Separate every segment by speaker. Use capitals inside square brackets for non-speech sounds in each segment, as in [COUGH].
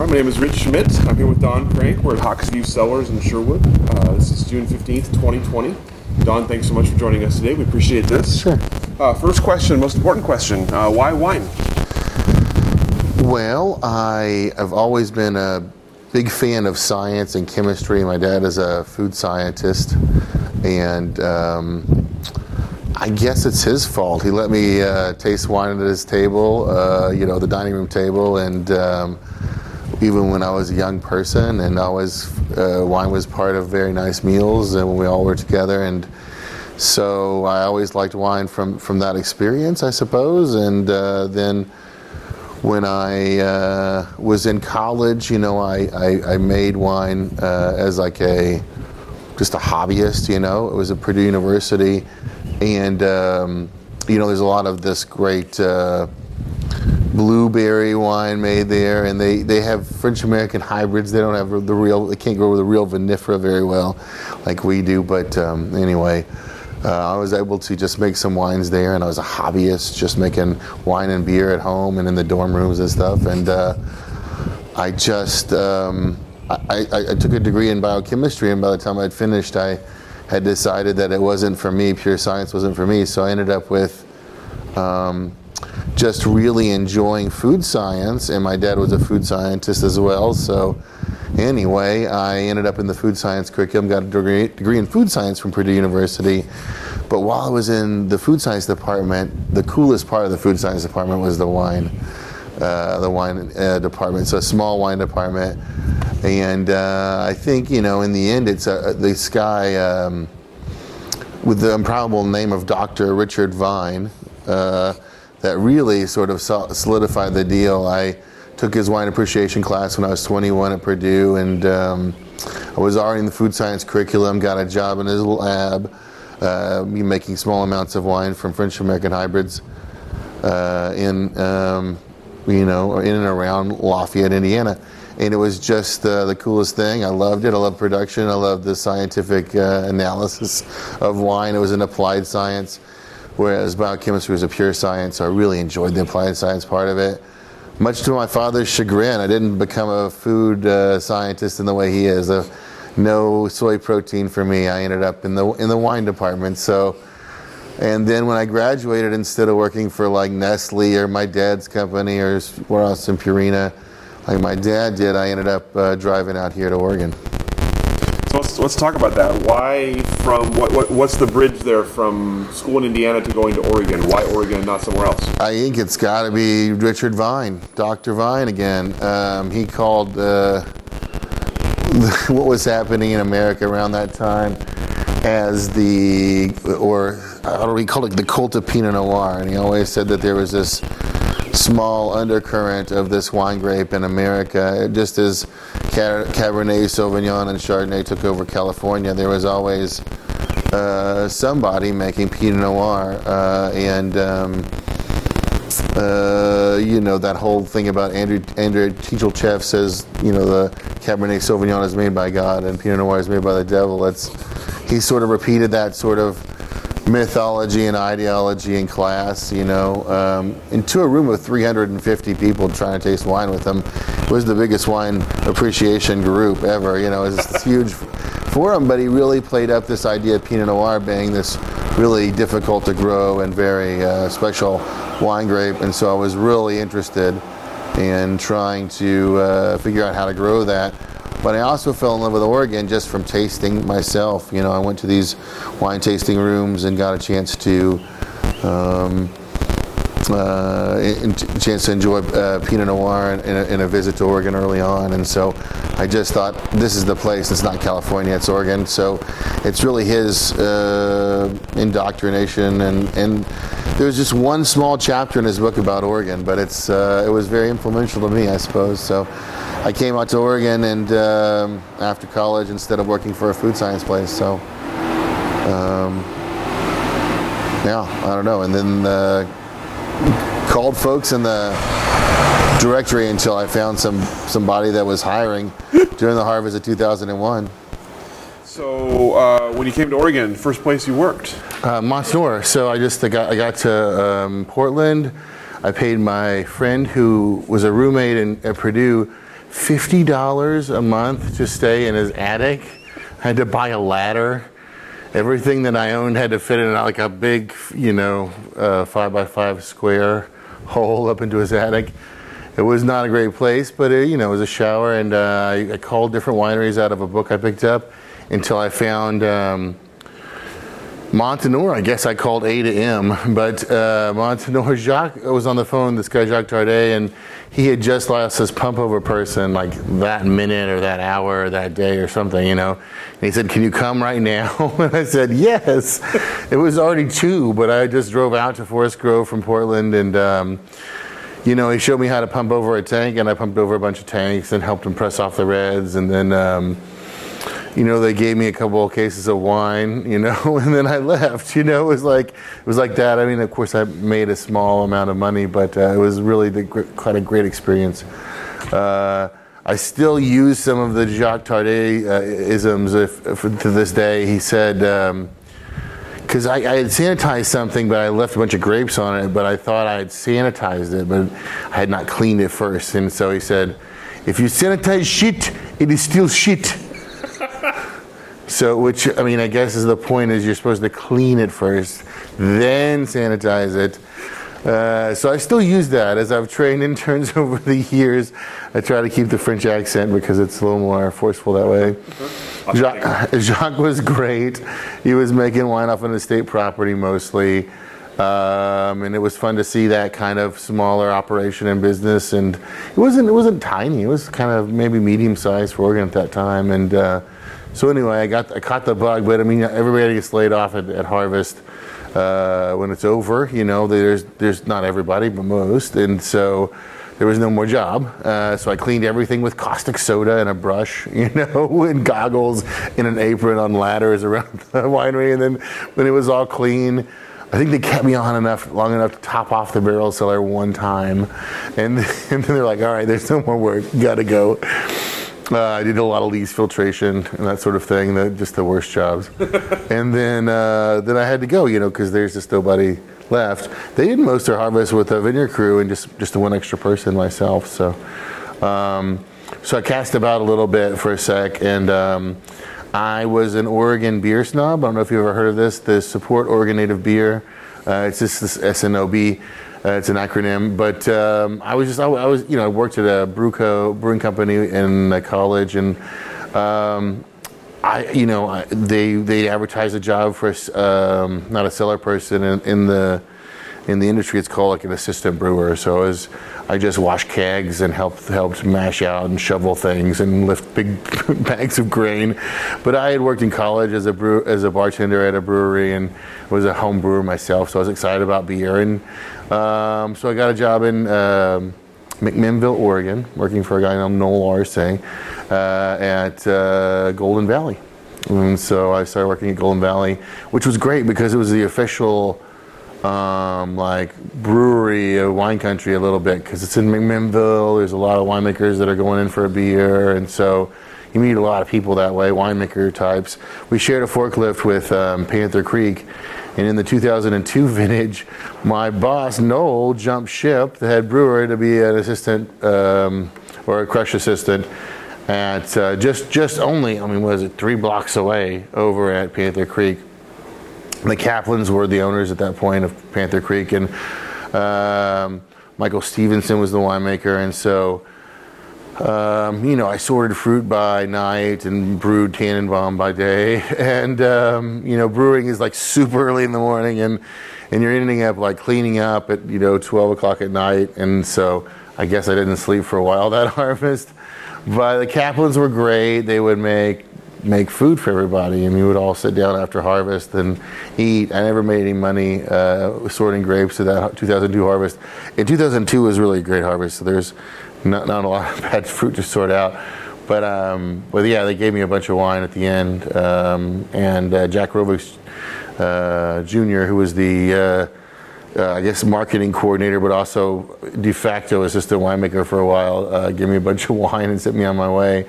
Speaker 1: Right, my name is Rich Schmidt. I'm here with Don Crank. We're at Hawksview Cellars in Sherwood. Uh, this is June 15th, 2020. Don, thanks so much for joining us today. We appreciate this.
Speaker 2: Sure.
Speaker 1: Uh, first question, most important question uh, why wine?
Speaker 2: Well, I have always been a big fan of science and chemistry. My dad is a food scientist, and um, I guess it's his fault. He let me uh, taste wine at his table, uh, you know, the dining room table, and um, even when I was a young person, and always uh, wine was part of very nice meals, and when we all were together, and so I always liked wine from from that experience, I suppose, and uh, then when I uh, was in college, you know, I, I, I made wine uh, as like a just a hobbyist. You know, it was at Purdue University, and um, you know, there's a lot of this great uh, blueberry wine made there, and they, they have French American hybrids. They don't have the real. They can't grow the real vinifera very well, like we do. But um, anyway. Uh, I was able to just make some wines there, and I was a hobbyist, just making wine and beer at home and in the dorm rooms and stuff. And uh, I just um, I, I, I, took a degree in biochemistry, and by the time I'd finished, I had decided that it wasn't for me. Pure science wasn't for me. So I ended up with um, just really enjoying food science, and my dad was a food scientist as well. So anyway, I ended up in the food science curriculum, got a degree, degree in food science from Purdue University. But while I was in the food science department, the coolest part of the food science department was the wine, uh, the wine uh, department. It's a small wine department, and uh, I think you know in the end, it's a, this guy um, with the improbable name of Dr. Richard Vine uh, that really sort of solidified the deal. I took his wine appreciation class when I was 21 at Purdue, and um, I was already in the food science curriculum. Got a job in his lab, uh, making small amounts of wine from French American hybrids uh, in, um, you know, in and around Lafayette, Indiana. And it was just uh, the coolest thing. I loved it. I loved production. I loved the scientific uh, analysis of wine. It was an applied science, whereas biochemistry was a pure science. So I really enjoyed the applied science part of it much to my father's chagrin, I didn't become a food uh, scientist in the way he is. Uh, no soy protein for me. I ended up in the in the wine department. So, and then when I graduated, instead of working for like Nestle or my dad's company or else in Purina, like my dad did, I ended up uh, driving out here to Oregon.
Speaker 1: Let's, talk about that. Why from what, what what's the bridge there from school in Indiana to going to Oregon? Why Oregon and not somewhere else?
Speaker 2: I think it's got to be Richard Vine, Dr. Vine again. Um, he called uh, [LAUGHS] what was happening in America around that time as the or how do we call it the cult of Pinot Noir, and he always said that there was this small undercurrent of this wine grape in America. Just as Cabernet Sauvignon and Chardonnay took over California, there was always uh, somebody making Pinot Noir, uh, and um, uh, you know that whole thing about Andrew Andre Tchelistcheff says you know the Cabernet Sauvignon is made by God and Pinot Noir is made by the devil. That's he sort of repeated that sort of mythology and ideology in class, you know, um, into a room of 350 people trying to taste wine with them. It was the biggest wine appreciation group ever, you know, it was this huge forum, but he really played up this idea of Pinot Noir being this really difficult to grow and very uh, special wine grape. And so I was really interested in trying to uh, figure out how to grow that. But I also fell in love with Oregon just from tasting myself. You know, I went to these wine tasting rooms and got a chance to um, uh, chance to enjoy uh, Pinot Noir in a, in a, visit to Oregon early on, and so I just thought this is the place. It's not California, it's Oregon. So it's really his uh, indoctrination, and and there's just one small chapter in his book about Oregon, but it's uh, it was very influential to me, I suppose. So I came out to Oregon and um, after college instead of working for a food science place. So. Um, yeah, I don't know. And then uh, called folks in the directory until I found some somebody that was hiring during the harvest of 2001.
Speaker 1: So uh, when you came to Oregon, first place you worked?
Speaker 2: Uh, Montinore. So I just I got I got to um, Portland. I paid my friend who was a roommate in, at Purdue fifty dollars a month to stay in his attic. I had to buy a ladder everything that I owned had to fit in like a big, you know, uh, five by five square hole up into his attic. It was not a great place, but it, you know, it was a shower, and uh, I, called different wineries out of a book I picked up until I found. Um, Montinore, I guess I called A to M, but uh, Jacques was on the phone, this guy Jacques Tardy, and he had just lost his pump over person like that minute or that hour or that day or something, you know. And he said, Can you come right now? [LAUGHS] and I said, Yes. it was already two, but I just drove out to Forest Grove from Portland and. Um, you know, he showed me how to pump over a tank, and I pumped over a bunch of tanks and helped him press off the reds. And then um, you know, they gave me a couple of cases of wine, you know, [LAUGHS] and then I left. You know, it was like it was like that. I mean, of course, I made a small amount of money, but uh, it was really the, quite a great experience. Uh, I still use some of the Jacques Tardy uh, isms if, if, to this day. He said, because um, I, I, had sanitized something, but I left a bunch of grapes on it, but I thought I had sanitized it, but I had not cleaned it first. And so he said, if you sanitize shit, it is still shit. So, which I mean, I guess is the point is you're supposed to clean it first, then sanitize it. Uh, so I still use that as I've trained [LAUGHS] interns over the years. I try to keep the French accent because it's a little more forceful that way. Jacques, [LAUGHS] Jacques was great. He was making wine off an estate property mostly. Um, and it was fun to see that kind of smaller operation and business. And it wasn't it wasn't tiny. It was kind of maybe medium sized for Oregon at that time. And uh, so anyway, I got I caught the bug, but I mean everybody gets laid off at, at harvest uh, when it's over. You know, there's there's not everybody, but most, and so there was no more job. Uh, so I cleaned everything with caustic soda and a brush, [LAUGHS] you know, and goggles and an apron on ladders around [LAUGHS] the winery. And then when it was all clean, I think they kept me on enough, long enough to top off the barrel cellar one time. And, [LAUGHS] and then they're like, all right, there's no more work, gotta go. Uh, I did a lot of lees filtration and that sort of thing, the, just the worst jobs. [LAUGHS] and then uh, then I had to go, you know, because there's just nobody left. They did most of their harvest with a vineyard crew and just just the one extra person myself. So um, so I cast about a little bit for a sec, and um, I was an Oregon beer snob. I don't know if you've ever heard of this. The Support Oregon Native Beer. Uh, it's just this SNOB. Uh, it's an acronym, but um, I was just I, I, was you know I worked at a Brewco brewing company in college, and um, I you know I, they they advertised a job for um, not a cellar person in, in, the in the industry. It's called like an assistant brewer. So I was I just washed kegs and helped helped mash out and shovel things and lift big [LAUGHS] bags of grain. But I had worked in college as a brew as a bartender at a brewery and was a home brewer myself. So I was excited about beer and um, so I got a job in um, McMinnville, Oregon, working for a guy named Noel Arce uh, at uh, Golden Valley. And so I started working at Golden Valley, which was great because it was the official um, like brewery of wine country a little bit because it's in McMinnville. There's a lot of winemakers that are going in for a beer, and so you meet a lot of people that way, winemaker types. We shared a forklift with um, Panther Creek, and in the 2002 [LAUGHS] vintage, my boss, Noel, jumped ship, the head brewer, to be an assistant um, or a crush assistant at uh, just, just only, I mean, was it three blocks away over at Panther Creek. The Kaplans were the owners at that point of Panther Creek, and um, Michael Stevenson was the winemaker, and so um, you know, I sorted fruit by night and brewed Tannenbaum by day. [LAUGHS] And, um, you know, brewing is like super early in the morning. And and you're ending up like cleaning up at you know 12 o'clock at night, and so I guess I didn't sleep for a while that [LAUGHS] harvest. But the Kaplans were great. They would make make food for everybody, and we would all sit down after harvest and eat. I never made any money uh, sorting grapes of that 2002 harvest. In 2002 was really a great harvest. So there's not, not a lot of [LAUGHS] bad fruit to sort out. But um, but yeah, they gave me a bunch of wine at the end, um, and uh, Jack Rovix uh, Jr., who was the uh, uh, I guess marketing coordinator, but also de facto assistant winemaker for a while, uh, gave me a bunch of [LAUGHS] wine and sent me on my way.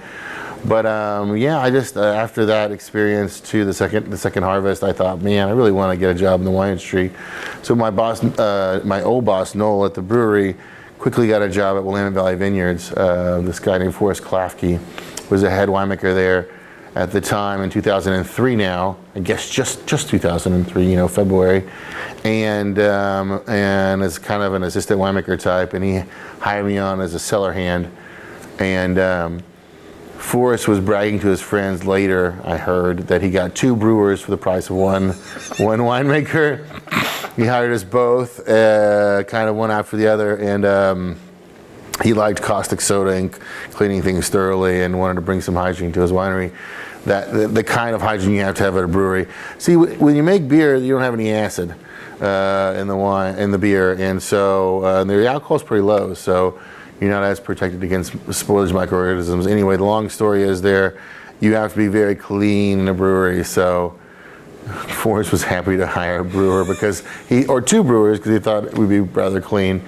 Speaker 2: But um, yeah, I just uh, after that experience to the second the second harvest, I thought, man, I really want to get a job in the wine industry. So my boss, uh, my old boss Noel at the brewery, quickly got a job at Willamette Valley Vineyards. Uh, this guy named Forrest Klafke was a head winemaker there at the time in 2003 now i guess just just 2003 you know february and um, and as kind of an assistant winemaker type and he hired me on as a cellar hand and um, Forrest was bragging to his friends later, I heard, that he got two brewers for the price of one, one winemaker. He hired us both, uh, kind of one after the other, and um, he liked caustic soda and cleaning things thoroughly and wanted to bring some hygiene to his winery. That the, the kind of hygiene you have to have at a brewery. See, when you make beer, you don't have any acid uh, in the wine in the beer, and so uh, the alcohol is pretty low. So you're not as protected against spoilage microorganisms. Anyway, the long story is there, you have to be very clean in a brewery. So [LAUGHS] Forrest was happy to hire a brewer because he, or two brewers because he thought it would be rather clean.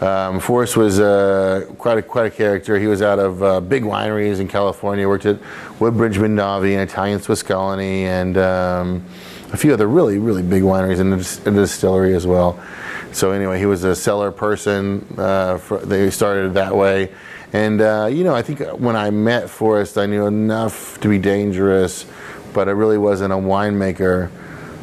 Speaker 2: Um, Forrest was uh, quite a quite a character. He was out of uh, big wineries in California. Worked at Woodbridge Mondavi and Italian Swiss Colony and um, a few other really really big wineries and the distillery as well. So anyway, he was a seller person. Uh, for, they started that way, and uh, you know, I think when I met Forrest, I knew enough to be dangerous, but I really wasn't a winemaker.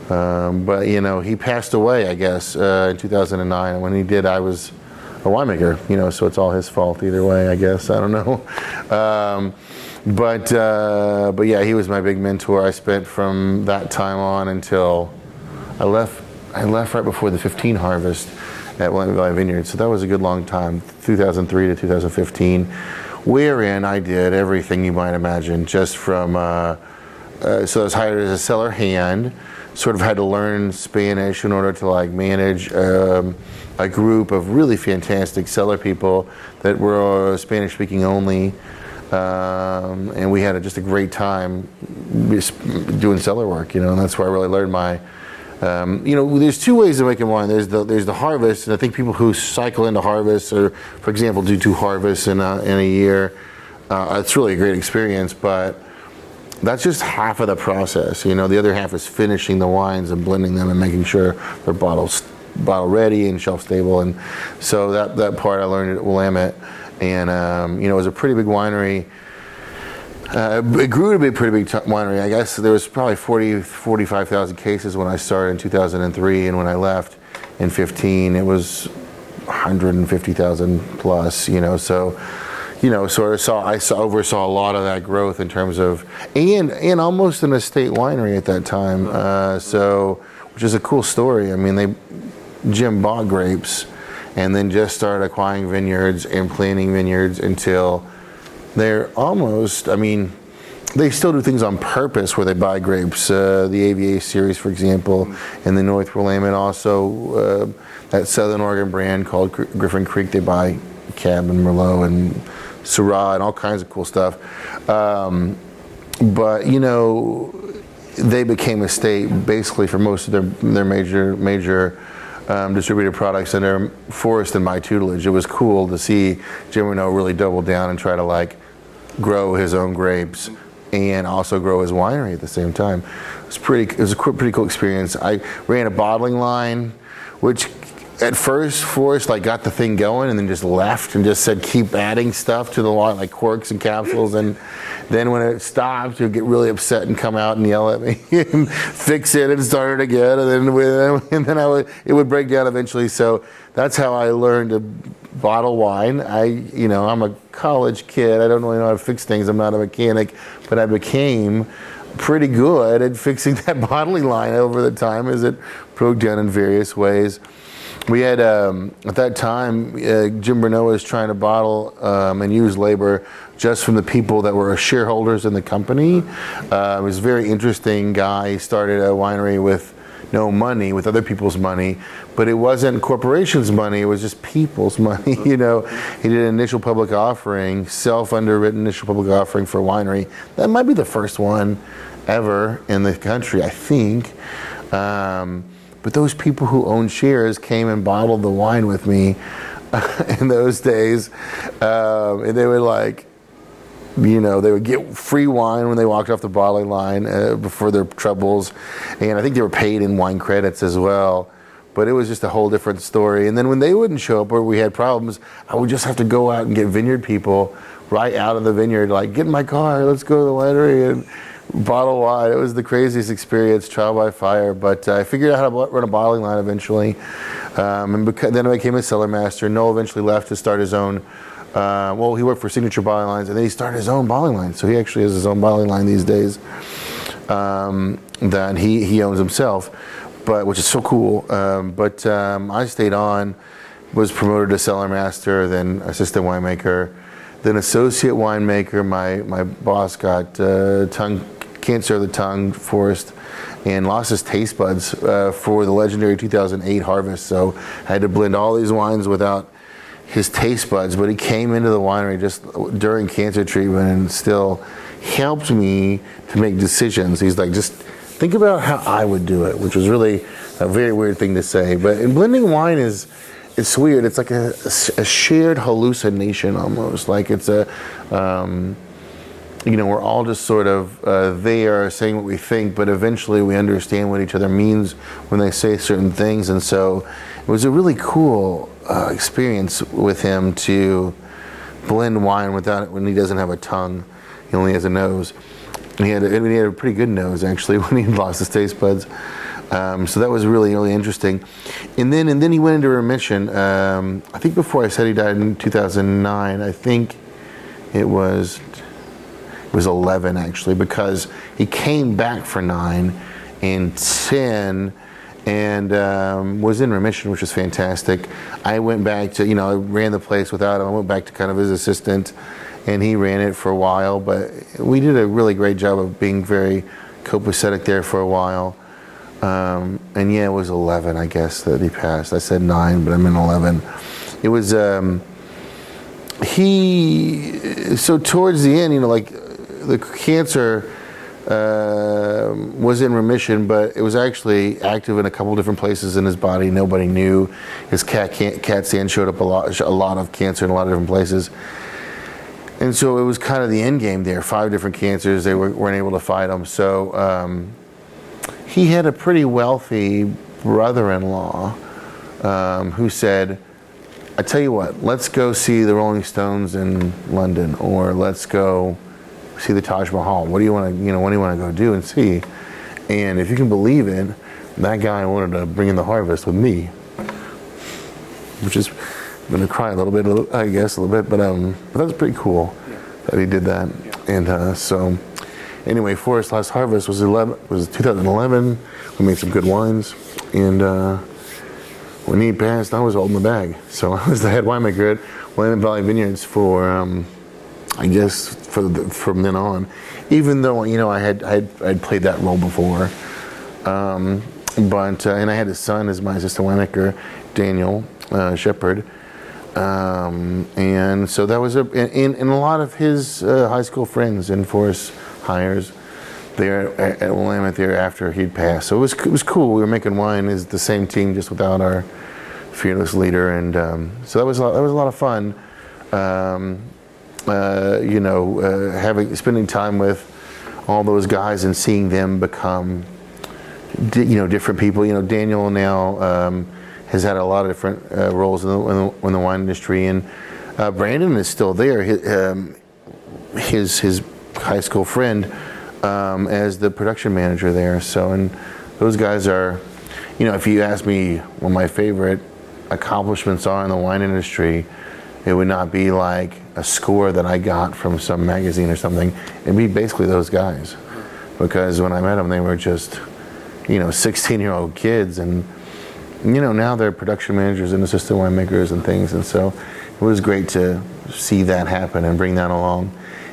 Speaker 2: Um, but you know, he passed away, I guess, uh, in 2009. And when he did, I was a winemaker. You know, so it's all his fault either way. I guess I don't know. [LAUGHS] Um, but uh, but yeah, he was my big mentor. I spent from that time on until I left I left right before the 15 harvest at Willamette Valley Vineyard, so that was a good long time, 2003 to 2015, wherein I did everything you might imagine, just from, uh, uh, so I was hired as a cellar hand, sort of had to learn Spanish in order to like manage um, a group of really fantastic cellar people that were uh, Spanish speaking only. Um, and we had a, just a great time doing cellar work, you know, and that's where I really learned my um, you know, there's two ways of making wine. There's the there's the harvest, and I think people who cycle into harvest, or for example, do two harvests in a, in a year, uh, it's really a great experience. But that's just half of the process. You know, the other half is finishing the wines and blending them and making sure they're bottles bottle ready and shelf stable. And so that that part I learned at Willamette, and um, you know, it was a pretty big winery. Uh, it grew to be a pretty big t- winery. I guess there was probably 40, 45,000 cases when I started in 2003, and when I left in 15, it was 150,000 plus. You know, so you know, sort of saw I saw, oversaw a lot of that growth in terms of and and almost an estate winery at that time. Uh, so, which is a cool story. I mean, they Jim bought grapes and then just started acquiring vineyards and planting vineyards until they're almost, I mean, they still do things on purpose where they buy grapes. Uh, the AVA series, for example, and the North Willamette also, uh, that Southern Oregon brand called Griffin Creek, they buy Cab and Merlot and Syrah and all kinds of cool stuff. Um, but, you know, they became a state basically for most of their, their major, major um, distributed products under Forrest and my tutelage. It was cool to see Jim Bernau really double down and try to like grow his own grapes and also grow his winery at the same time. It was pretty. It was a pretty cool experience. I ran a bottling line, which at first Forrest like got the thing going and then just left and just said keep adding stuff to the line like corks and capsules and then when it stopped he'd get really upset and come out and yell at me [LAUGHS] and fix it and start it again and then [LAUGHS] and then I would it would break down eventually so that's how I learned to bottle wine. I, you know, I'm a college kid. I don't really know how to fix things. I'm not a mechanic, but I became pretty good at fixing [LAUGHS] that bottling line over the time as it broke down in various ways. We had um, at that time uh, Jim Bernau was trying to bottle um, and use labor just from the people that were shareholders in the company. Uh, he was a very interesting guy. He started a winery with no money, with other people's money, but it wasn't corporations' money. It was just people's [LAUGHS] money. You know, he did an initial public offering, self-underwritten initial public offering for a winery. That might be the first one ever in the country, I think. Um, but those people who owned shares came and bottled the wine with me [LAUGHS] in those days, um, and they were like, you know, they would get free wine when they walked off the bottling line uh, before their troubles, and I think they were paid in wine credits as well. But it was just a whole different story. And then when they wouldn't show up or we had problems, I would just have to go out and get vineyard people right out of the vineyard, like, get in my car, let's go to the winery and bottle wine. It was the craziest experience, trial by fire. But uh, I figured out how to run a bottling line eventually. Um, and beca- then I became a cellar master. Noel eventually left to start his own uh, well, he worked for Signature Bottling Lines, and then he started his own bottling line. So he actually has his own bottling line these days um, that he, he owns himself, but which is so cool. Um, but um, I stayed on, was promoted to cellar master, then assistant winemaker, then associate winemaker. My my boss got uh, tongue cancer of the tongue, Forrest, and lost his taste buds uh, for the legendary 2008 harvest. So I had to blend all these wines without his taste buds, but he came into the winery just during cancer treatment and still helped me to make decisions. He's like, just think about how I would do it, which was really a very weird thing to say. But in blending wine is it's weird. It's like a, a shared hallucination almost. Like it's a, um, you know, we're all just sort of uh, there saying what we think, but eventually we understand what each other means when they say certain things. And so it was a really cool uh, experience with him to blend wine without when he doesn't have a tongue. He only has a nose. And he had a, he had a pretty good nose actually [LAUGHS] when he lost his taste buds. Um, so that was really really interesting. And then and then he went into remission. Um, I think before I said he died in 2009. I think it was it was 11 actually because he came back for nine and 10 and um, was in remission, which was fantastic. I went back to, you know, I ran the place without him. I went back to kind of his assistant, and he ran it for a while. But we did a really great job of being very copacetic there for a while. Um, and yeah, it was 11, I guess, that he passed. I said nine, but I'm in 11. It was, um, he, so towards the end, you know, like the cancer uh, was in remission, but it was actually active in a couple different places in his body. Nobody knew. His cat cat scan showed up a lot, a lot of cancer in a lot of different places. And so it was kind of the end game there. Five different cancers. They were, weren't able to fight them. So um, he had a pretty wealthy brother-in-law um, who said, "I tell you what, let's go see the Rolling Stones in London, or let's go." See the Taj Mahal. What do you want to, you know, what do you want to go do and see? And if you can believe it, that guy wanted to bring in the harvest with me, which is I'm gonna cry a little bit, I guess, a little bit, but um, but that was pretty cool yeah. that he did that. Yeah. And uh, so, anyway, Forrest Last Harvest was 11 was 2011. We made some good wines, and uh, when he passed, I was holding the bag. So [LAUGHS] I was the head winemaker at Willamette Valley Vineyards for. Um, I guess the, from then on, even though you know I had I had played that role before, um, but uh, and I had a son as my assistant winemaker, Daniel uh, Shepard, um, and so that was a and, and a lot of his uh, high school friends and Forrest hires there at, at Willamette there after he'd passed. So it was it was cool. We were making wine as the same team just without our fearless leader, and um, so that was a lot, that was a lot of fun. Um, uh, you know, uh, having spending time with all those guys and seeing them become, you know, different people. You know, Daniel now um, has had a lot of different uh, roles in the, in the, in, the, wine industry, and uh, Brandon is still there. His, um, his, his high school friend um, as the production manager there. So, and those guys are, you know, if you ask me what my favorite accomplishments are in the wine industry it would not be like a score that I got from some magazine or something. It'd be basically those guys. because when I met them, they were just, you know, 16 year old kids. And, you know, now they're production managers and assistant winemakers and things. And so it was great to see that happen and bring that along,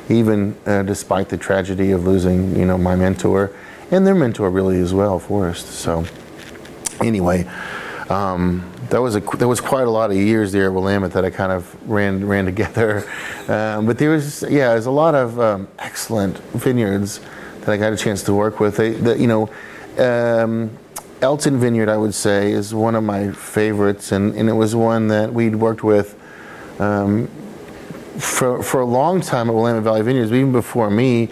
Speaker 2: even uh, despite the tragedy of losing, you know, my mentor and their mentor really as well, Forrest. So anyway, um, that was a that was quite a lot of years there at Willamette that I kind of ran ran together. [LAUGHS] Um, but there was yeah, there's a lot of um, excellent vineyards that I got a chance to work with. They, the, you know. Um, Elton Vineyard, I would say, is one of my favorites, and, and it was one that we'd worked with um, for, for a long time at Willamette Valley Vineyards, even before me.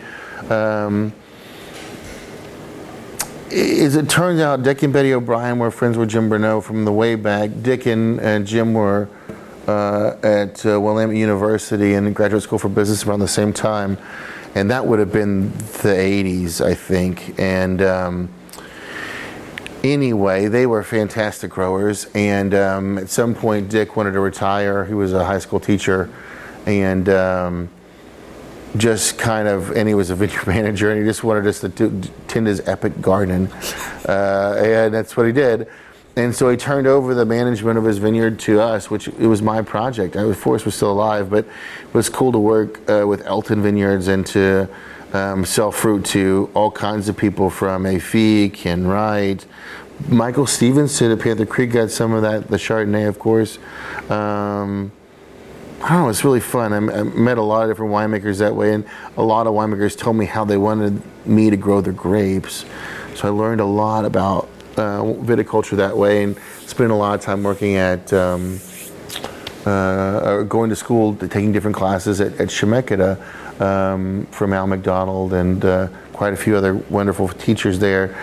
Speaker 2: Um, as it turns out, Dick and Betty O'Brien were friends with Jim Bernau from the way back. Dick and, and Jim were uh, at uh, Willamette University and graduate school for business around the same time, and that would have been the 80s, I think. And um, anyway, they were fantastic growers. And um, at some point, Dick wanted to retire. He was a high school teacher, and um, just kind of, and he was a [LAUGHS] vineyard manager, and he just wanted us to do, tend his epic garden, [LAUGHS] uh, and that's what he did. And so he turned over the management of his vineyard to us, which it was my project. I was Forrest was still alive, but it was cool to work uh, with Elton Vineyards and to um, sell fruit to all kinds of people from Afik Ken Wright, Michael Stevenson at Panther Creek got some of that, the Chardonnay, of course. Um, I don't know, it's really fun. I, met a lot of different winemakers that way, and a lot of winemakers told me how they wanted me to grow their grapes. So I learned a lot about uh, viticulture that way, and spent a lot of time working at, um, uh, going to school, taking different classes at, at um, from Al McDonald and uh, quite a few other wonderful teachers there.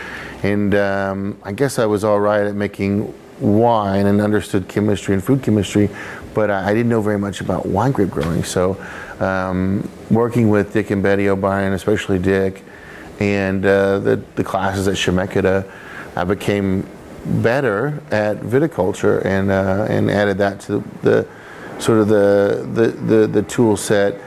Speaker 2: And um, I guess I was all right at making wine and understood chemistry and food chemistry, but I, I didn't know very much about wine grape growing. So, um, working with Dick and Betty O'Brien, especially Dick, and uh, the, the classes at Chemeketa, I became better at viticulture and uh, and added that to the sort of the the the, the tool set.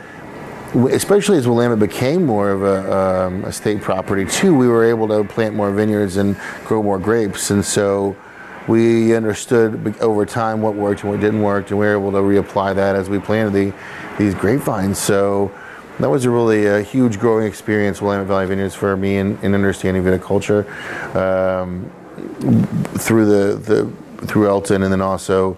Speaker 2: Especially as Willamette became more of a, um, a state property too, we were able to plant more vineyards and grow more grapes, and so we understood over time what worked and what didn't work, and we were able to reapply that as we planted the, these grapevines. So that was a really a huge growing experience, Willamette Valley Vineyards, for me in, in understanding viticulture um, through the, the through Elton, and then also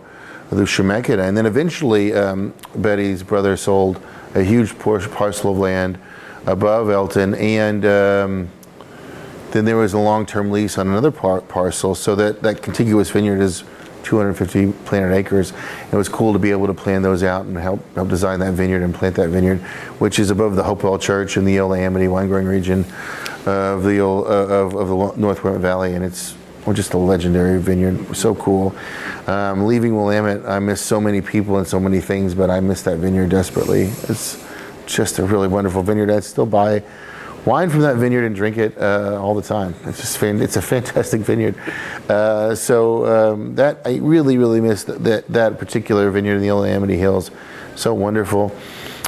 Speaker 2: through Chemeketa. And then eventually, um, Betty's brother sold a huge parcel of land above Elton, and um, then there was a long-term lease on another par- parcel, so that, that contiguous vineyard is 250 planted acres. It was cool to be able to plan those out and help help design that vineyard and plant that vineyard, which is above the Hopewell Church in the Eola-Amity wine growing region of the old, uh, of, of the North Willamette Valley, and it's well, just a legendary vineyard. So cool. Um, leaving Willamette, I miss so many people and so many things, but I miss that vineyard desperately. It's just a really wonderful vineyard. I'd still buy wine from that vineyard and drink it uh, all the time. It's just fan- it's a fantastic vineyard. Uh, so um, that I really really missed that that particular vineyard in the Eola-Amity Hills. So wonderful.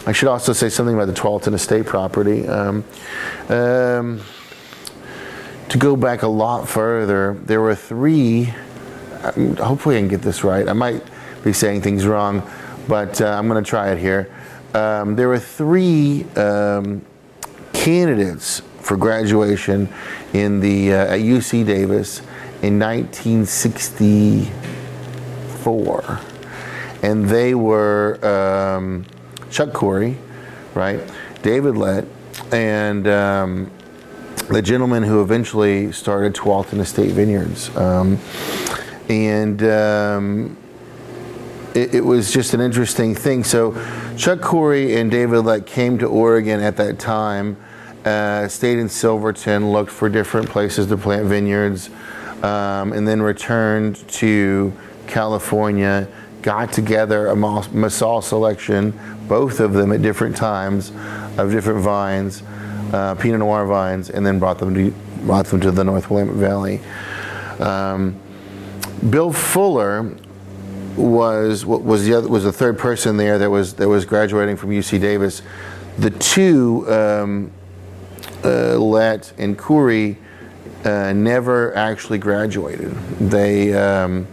Speaker 2: I should also say something about the Tualatin Estate property. Um, um, to go back a lot further, there were three. Um, hopefully, I can get this right. I might be saying things wrong, but uh, I'm going to try it here. Um, there were three um, candidates for graduation in the uh, at UC Davis in 1964, and they were um, Chuck Coury, right, David Lett, and um, the gentleman who eventually started Tualatin Estate Vineyards, um, and um, it, it, was just an interesting thing. So, Chuck Coury and David Lett came to Oregon at that time uh, stayed in Silverton, looked for different places to plant vineyards, um, and then returned to California. Got together a Massal selection, both of them at different times, of different vines, uh, Pinot Noir vines, and then brought them to brought them to the North Willamette Valley. Um, Bill Fuller was was the other, was the third person there that was that was graduating from UC Davis. The two um, uh, and Coury uh, never actually graduated. They, um,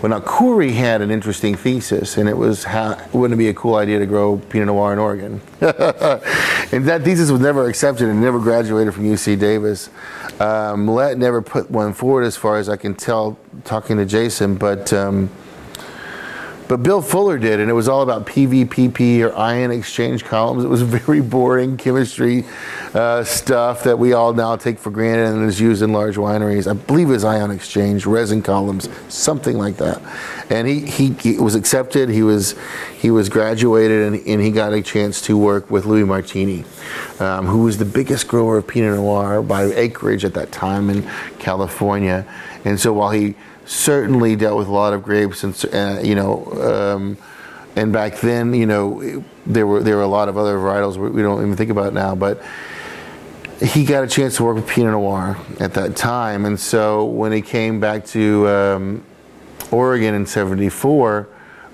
Speaker 2: well, now Coury had an interesting thesis, and it was how wouldn't it be a cool idea to grow Pinot Noir in Oregon? [LAUGHS] and that thesis was never accepted and never graduated from UC Davis. Um, never put one forward, as far as I can tell, talking to Jason, but. Um, but Bill Fuller did, and it was all about PVPP or ion exchange columns. It was [LAUGHS] very boring chemistry uh, stuff that we all now take for granted and is used in large wineries. I believe it was ion exchange, resin columns, something like that. And he, he, he was accepted. He was he was graduated, and, and, he got a chance to work with Louis Martini, um, who was the biggest grower of Pinot Noir by acreage at that time in California. And so while he certainly dealt with a lot of grapes, and uh, you know, um, and back then, you know, there were there were a lot of other varietals we don't even think about now, but he got a chance to work with Pinot Noir at that time, and so when he came back to um, Oregon in '74,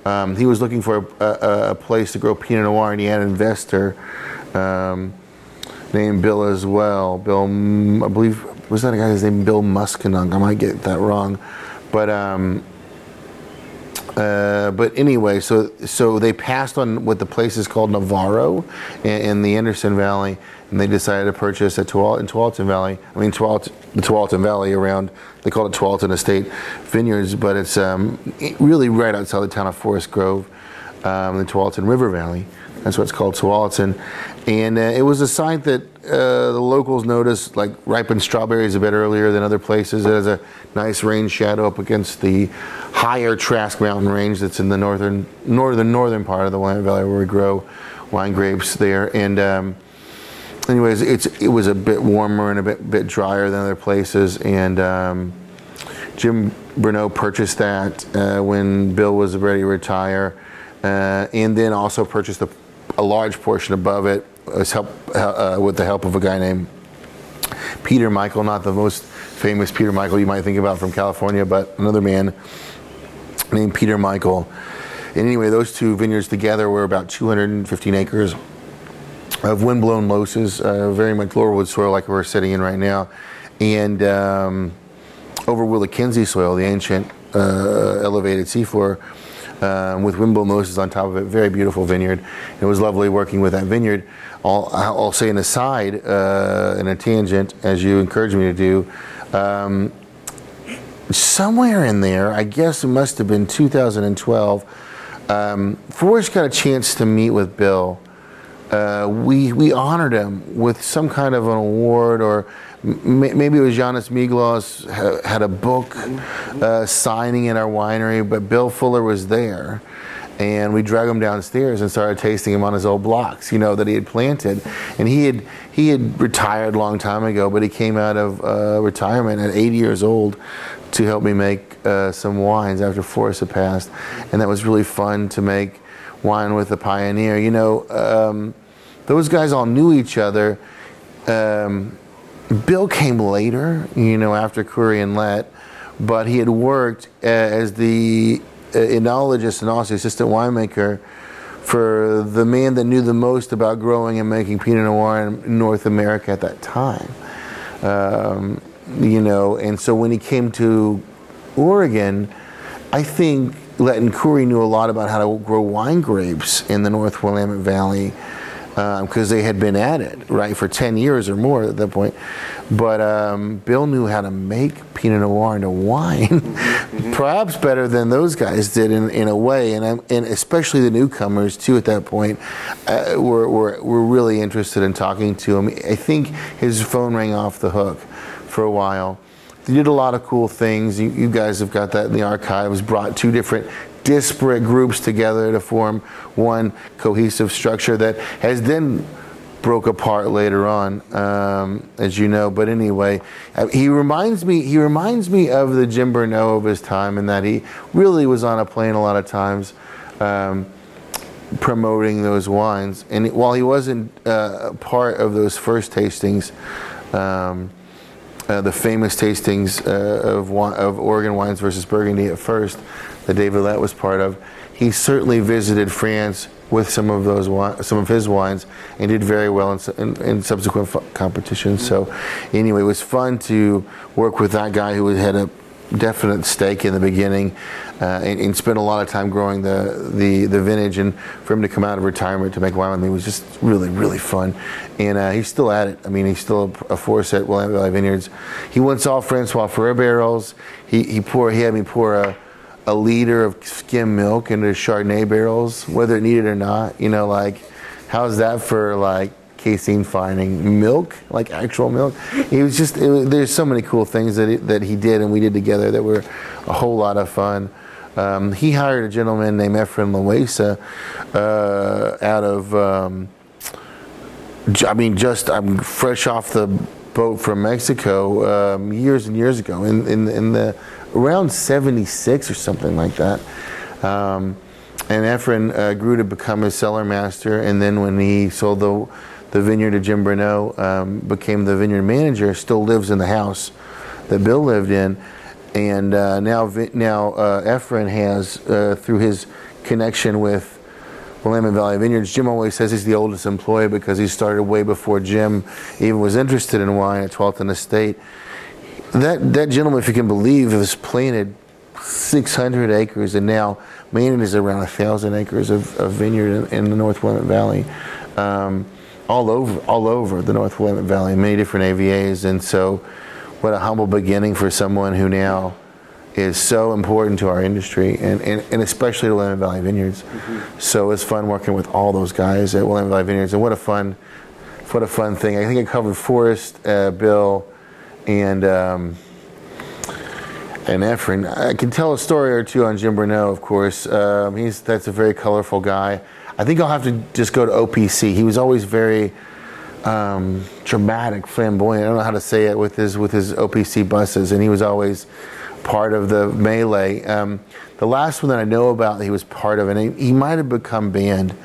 Speaker 2: um, he was looking for a, a, a, place to grow Pinot Noir, and he had an investor um, named Bill as well. Bill, I believe, was that a guy's name? Bill Musconong. I might get that wrong. But um, uh, but anyway, so so they passed on what the place is called Navarro in, in the Anderson Valley, and they decided to purchase a Tual- in Tualatin Valley. I mean, Tualatin, the Tualatin Valley around they call it Tualatin Estate Vineyards, but it's um, really right outside the town of Forest Grove, um, the Tualatin River Valley. That's what it's called, Tualatin. And uh, it was a site that uh, the locals noticed, like ripened strawberries a bit earlier than other places. It has a nice rain shadow up against the higher Trask Mountain Range that's in the northern, northern, northern part of the Willamette Valley where we grow wine grapes there. And um, anyways, it's it was a bit warmer and a bit bit drier than other places. And um, Jim Bernau purchased that uh, when Bill was ready to retire, uh, and then also purchased a, a large portion above it was help, uh, with the help of a guy named Peter Michael, not the most famous Peter Michael you might think about from California, but another man named Peter Michael. And anyway, those two vineyards together were about 215 acres of windblown loess, uh, very much Laurelwood soil like we're sitting in right now, and um, over Willakenzie soil, the ancient uh, elevated seafloor um, with windblown loess on top of it. Very beautiful vineyard. It was lovely working with that vineyard. I'll, I'll say an aside uh, in a tangent, as you encouraged me to do. Um, somewhere in there, I guess it must have been 2012. Um, Forrest got a chance to meet with Bill. Uh, we we honored him with some kind of an award, or maybe it was Janis Miglavs ha- had a book uh, signing in our winery, but Bill Fuller was there and we dragged him downstairs and started tasting him on his old blocks, you know, that he had planted. And he had he had retired a long time ago, but he came out of uh, retirement at 80 years old to help me make uh, some wines after Forrest had passed, and that was really fun to make wine with a pioneer. You know, um, those guys all knew each other. Um, Bill came later, you know, after Coury and Lett, but he had worked as the enologist and also assistant winemaker for the man that knew the most about growing and making Pinot Noir in North America at that time. Um, you know, and so when he came to Oregon, I think Lett and Coury knew a lot about how to grow wine grapes in the North Willamette Valley because um, they had been at it right for 10 years or more at that point but um, bill knew how to make pinot noir into wine [LAUGHS] mm-hmm. perhaps better than those guys did in, in a way and, and especially the newcomers too at that point uh, were, were, were really interested in talking to him i think his phone rang off the hook for a while he did a lot of cool things. You, you, guys have got that in the archives. Brought two different disparate groups together to form one cohesive structure that has then broke apart later on, um, as you know. But anyway, uh, he reminds me. He reminds me of the Jim Bernau of his time, in that he really was on a plane a lot of times, um, promoting those wines. And while he wasn't uh, part of those first tastings. Um, uh, the famous tastings uh, of, of Oregon wines versus Burgundy at first that David Lett was part of. He certainly visited France with some of those some of his wines and did very well in, in, in subsequent competitions. So anyway, it was fun to work with that guy who had a definite stake in the beginning uh, and, and spent a lot of time growing the, the, the vintage and for him to come out of retirement to make wine with me was just really really fun and uh, he's still at it I mean he's still a, a force at Willamette Valley Vineyards he once saw François Frères barrels he, he pour he had me pour a a liter of skim milk into Chardonnay barrels, whether it needed or not. You know, like, how's that for like casein fining milk, like actual milk? He was just, it was, there's so many cool things that he, that he did and we did together that were a whole lot of fun. Um, he hired a gentleman named Efren Loesa uh, out of, um, I mean, just I'm fresh off the boat from Mexico um, years and years ago in, in, in the around 76 or something like that. Um, and Efren uh, grew to become a cellar master, and then when he sold the, the vineyard to Jim Bernau, um, became the vineyard manager, still lives in the house that Bill lived in. And uh, now, now uh, has, uh, through his connection with Willamette Valley Vineyards. Jim always says he's the oldest employee because he started way before Jim even was interested in wine at 12th and Estate. That that gentleman, if you can believe, has planted 600 acres, and now manages around a thousand acres of, of vineyard in, in the North Willamette Valley, um, all over all over the North Willamette Valley, many different AVAs, and so what a humble beginning for someone who now is so important to our industry and, and, and especially to Willamette Valley Vineyards. So it's fun working with all those guys at Willamette Valley Vineyards, and what a fun, what a fun thing. I think I covered Forrest, uh, Bill, and um, and Efren. I can tell a story or two on Jim Bernau, of course. Um, he's that's a very colorful guy. I think I'll have to just go to OPC. He was always very um, dramatic, flamboyant. I don't know how to say it with his with his OPC buses, and he was always part of the melee. Um, the last one that I know about, he was part of, and he, he might have become banned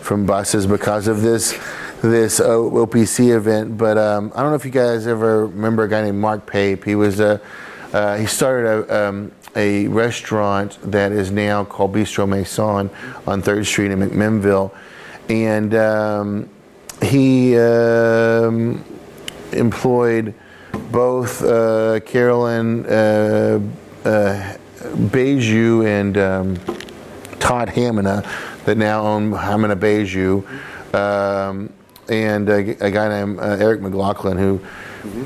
Speaker 2: from buses because of this this O- OPC event. But um, I don't know if you guys ever remember a guy named Mark Pape. He was a uh, he started a, um, a restaurant that is now called Bistro Maison on Third Street in McMinnville, and um, he um, employed both uh, Carolyn uh, uh, Beju and um, Todd Hamina that now own Hamina Beju, um, and a, a guy named uh, Eric McLaughlin who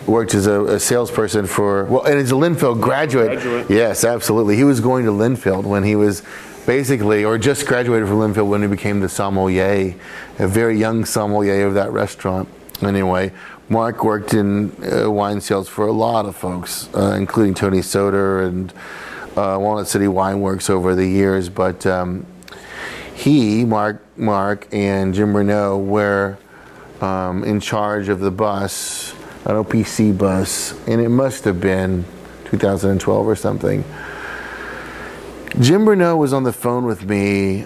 Speaker 2: worked as a, a salesperson for well, and he's a Linfield graduate.
Speaker 1: Graduate.
Speaker 2: Yes, absolutely. He was going to Linfield when he was basically, or just graduated from Linfield when he became the sommelier, a very young sommelier of that restaurant. Anyway, Mark worked in uh, wine sales for a lot of folks, uh, including Tony Soter and uh, Walnut City Wine Works over the years. But um, he, Mark, Mark, and Jim Bernau were um, in charge of the bus, an OPC bus, and it must have been 2012 or something. Jim Bernau was on the phone with me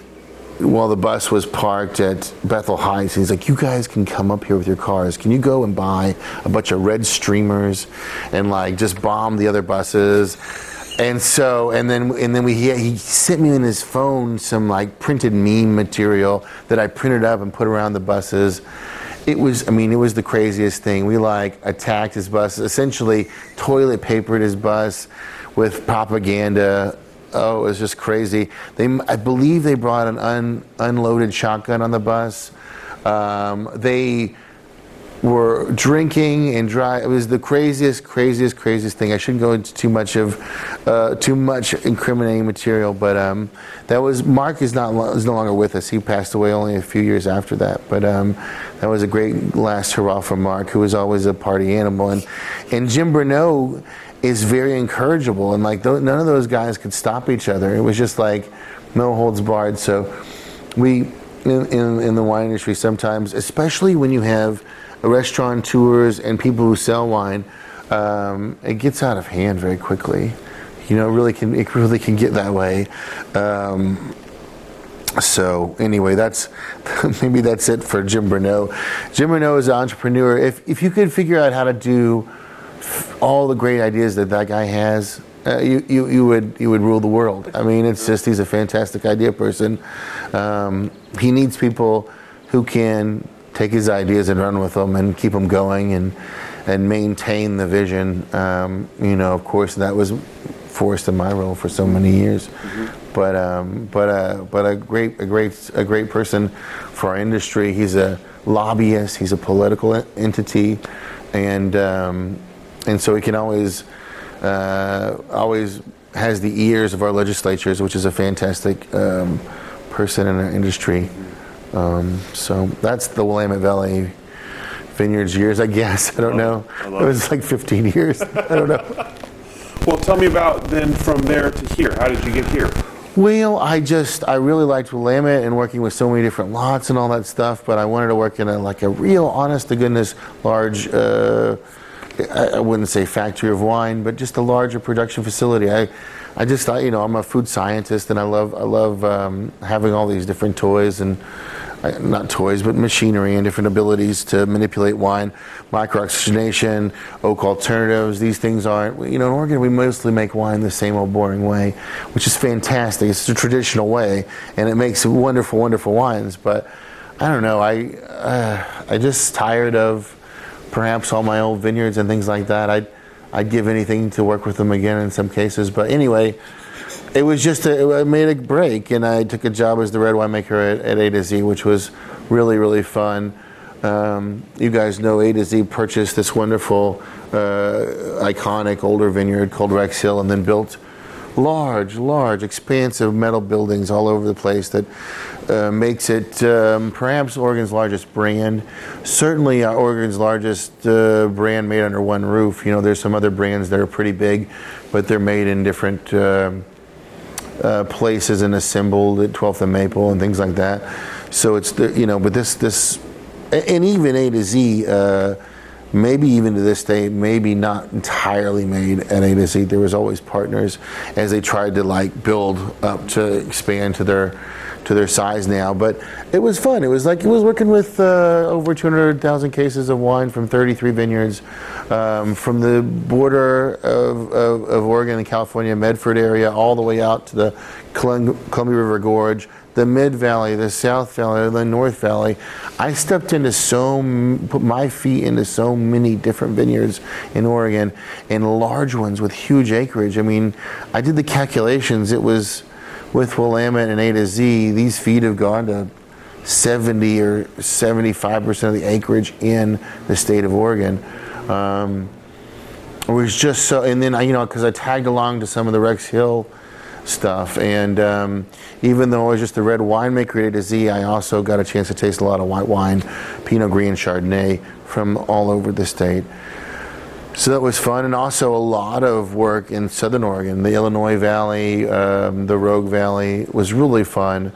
Speaker 2: while the bus was parked at Bethel Heights. He's like, "You guys can come up here with your cars. Can you go and buy a bunch of red streamers and like just bomb the other buses?" And so, and then, and then we he, he sent me in his phone some like printed meme material that I printed up and put around the buses. It was, I mean, it was the craziest thing. We like attacked his bus, essentially toilet papered his bus with propaganda. Oh, it was just crazy. They, I believe they brought an un, unloaded shotgun on the bus. Um, they were drinking and drive. It was the craziest, craziest, craziest thing. I shouldn't go into too much of uh, too much incriminating material, but um, that was Mark is not is no longer with us. He passed away only a few years after that. But um, that was a great last hurrah for Mark, who was always a party animal, and and Jim Bernau is very encourageable, and like th- none of those guys could stop each other. It was just like no holds barred. So we in, in, in the wine industry sometimes, especially when you have restaurateurs and people who sell wine, um, it gets out of hand very quickly. You know, it really can it really can get that way. Um, so anyway, that's [LAUGHS] maybe that's it for Jim Bernau. Jim Bernau is an entrepreneur. If if you could figure out how to do all the great ideas that that guy has, uh, you, you, you would you would rule the world. I mean, it's just he's a fantastic idea person. Um, he needs people who can take his ideas and run with them and keep them going and and maintain the vision. Um, you know, of course, that was forced in my role for so many years. Mm-hmm. But um, but uh, but a great a great a great person for our industry. He's a lobbyist. He's a political entity, and um, and so he can always uh, always has the ears of our legislatures, which is a fantastic um, person in our industry. Um, so that's the Willamette Valley Vineyards years, I guess. I don't know. I it was it. like 15 years. I don't know. [LAUGHS]
Speaker 1: well, tell me about then from there to here. How did you get here?
Speaker 2: Well, I just I really liked Willamette and working with so many different lots and all that stuff. But I wanted to work in a like a real, honest to goodness, large. Uh, I wouldn't say factory of wine, but just a larger production facility. I, I just thought, you know, I'm a food scientist, and I love, I love um, having all these different toys and uh, not toys, but machinery and different abilities to manipulate wine, microoxygenation, oak alternatives. These things aren't, you know, in Oregon we mostly make wine the same old boring way, which is fantastic. It's a traditional way, and it makes wonderful, wonderful wines. But I don't know, I, uh, I just tired of perhaps all my old vineyards and things like that. I'd, I'd give anything to work with them again in some cases. But anyway, it was just a, I made a break and I took a job as the red winemaker at, at A to Z, which was really, really fun. Um, you guys know A to Z purchased this wonderful, uh, iconic older vineyard called Rex Hill and then built large, large, expansive metal buildings all over the place that uh, makes it um, perhaps Oregon's largest brand. Certainly, uh, Oregon's largest uh, brand made under one roof. You know, there's some other brands that are pretty big, but they're made in different um, uh, places and assembled at 12th and Maple and things like that. So it's the you know, but this this, and even A to Z uh, maybe even to this day, maybe not entirely made at A to Z. There was always partners as they tried to like build up to expand to their to their size now. But it was fun. It was like it was working with uh, over 200,000 cases of wine from 33 vineyards um, from the border of, of, of, Oregon and California, Medford area, all the way out to the Columbia River Gorge the Mid Valley, the South Valley, the North Valley. I stepped into so, put my feet into so many different vineyards in Oregon and large ones with huge acreage. I mean, I did the calculations. It was with Willamette and A to Z, these feet have gone to 70 or 75% of the acreage in the state of Oregon. Um, it was just so, and then I, you know, because I tagged along to some of the Rex Hill stuff. And um, even though I was just a red winemaker A to Z, I also got a chance to taste a lot of white wine, Pinot Gris, and Chardonnay from all over the state. So that was fun, and also a lot of work in Southern Oregon, the Illinois Valley, um, the Rogue Valley it was really fun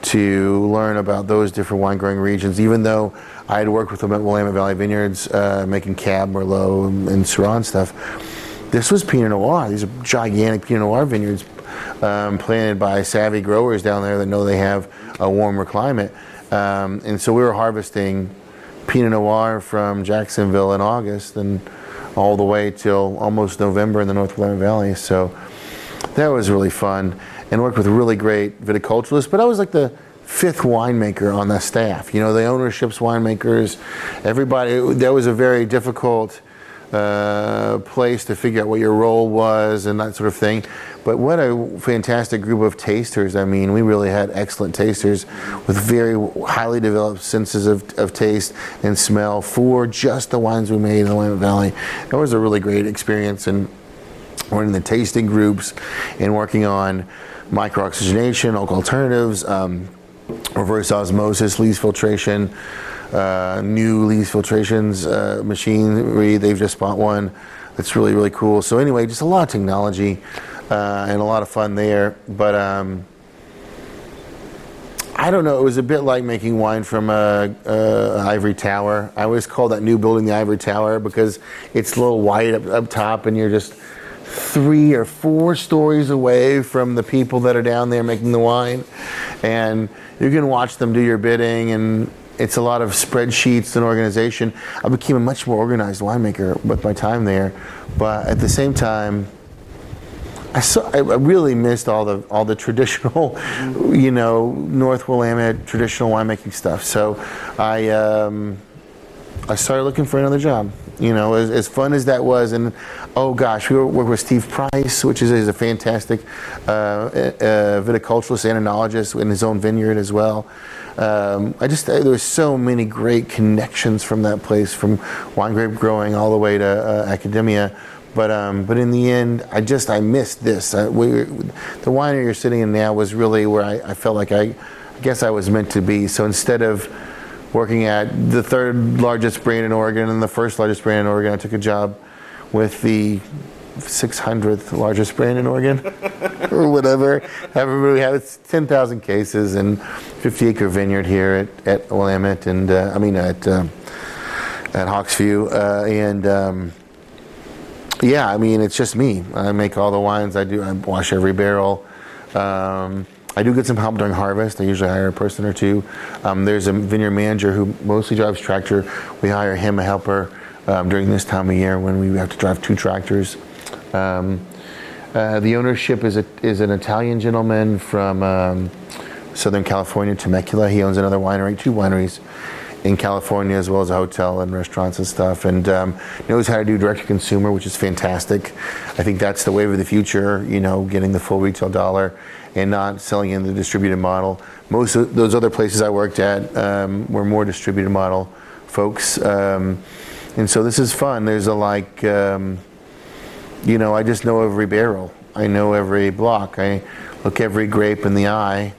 Speaker 2: to learn about those different wine growing regions. Even though I had worked with them at Willamette Valley Vineyards, uh, making Cab, Merlot, and, and Syrah stuff. This was Pinot Noir. These are gigantic Pinot Noir vineyards um, planted by savvy growers down there that know they have a warmer climate. Um, and so we were harvesting Pinot Noir from Jacksonville in August and all the way till almost November in the North Willamette Valley. So that was really fun and worked with really great viticulturalists. But I was like the fifth winemaker on the staff. You know, the ownership's winemakers, everybody. That was a very difficult uh, place to figure out what your role was and that sort of thing. But what a fantastic group of tasters. I mean, we really had excellent tasters with very highly developed senses of, of taste and smell for just the wines we made in the Willamette Valley. That was a really great experience. And running the tasting groups and working on microoxygenation, oak alternatives, um, reverse osmosis, lees filtration uh, new lees filtrations uh, machinery. They've just bought one that's really really cool. So anyway, just a lot of technology uh, and a lot of fun there. But um, I don't know. It was a bit like making wine from a, ivory tower. I always call that new building the ivory tower because it's a little white up, up top, and you're just three or four stories away from the people that are down there making the wine, and you can watch them do your bidding and it's a lot of spreadsheets and organization. I became a much more organized winemaker with my time there, but at the same time, I saw. I really missed all the all the [LAUGHS] traditional, you know, North Willamette traditional winemaking stuff. So, I um, I started looking for another job. You know, as, as fun as that was, and oh gosh, we worked with Steve Price, which is, is a fantastic uh, uh, viticulturalist and enologist in his own vineyard as well. Um, I just there were so many great connections from that place, from wine grape growing all the way to uh, academia. But um, but in the end, I just I missed this. I, we, the winery you're sitting in now was really where I, I felt like I, I guess I was meant to be. So instead of working at the third largest brand in Oregon and the first largest brand in Oregon. I took a job with the 600th largest brand in Oregon [LAUGHS] or whatever. However, we have 10,000 cases and 50 acre vineyard here at, at Willamette and uh, I mean at uh, at Hawks View uh, and um, yeah, I mean it's just me. I make all the wines. I do. I wash every barrel. Um, I do get some help during harvest. I usually hire a person or two. Um, there's a vineyard manager who mostly drives tractor. We hire him a helper um, during this time of year when we have to drive two tractors. Um, uh, the ownership is a, is an Italian gentleman from um, Southern California, Temecula. He owns another winery, two wineries in California, as well as a hotel and restaurants and stuff, and um, knows how to do direct to consumer, which is fantastic. I think that's the wave of the future. You know, getting the full retail dollar and not selling in the distributed model. Most of those other places I worked at um, were more distributed model folks. Um, and so this is fun. There's a like, um, you know, I just know every barrel. I know every block. I look every grape in the eye.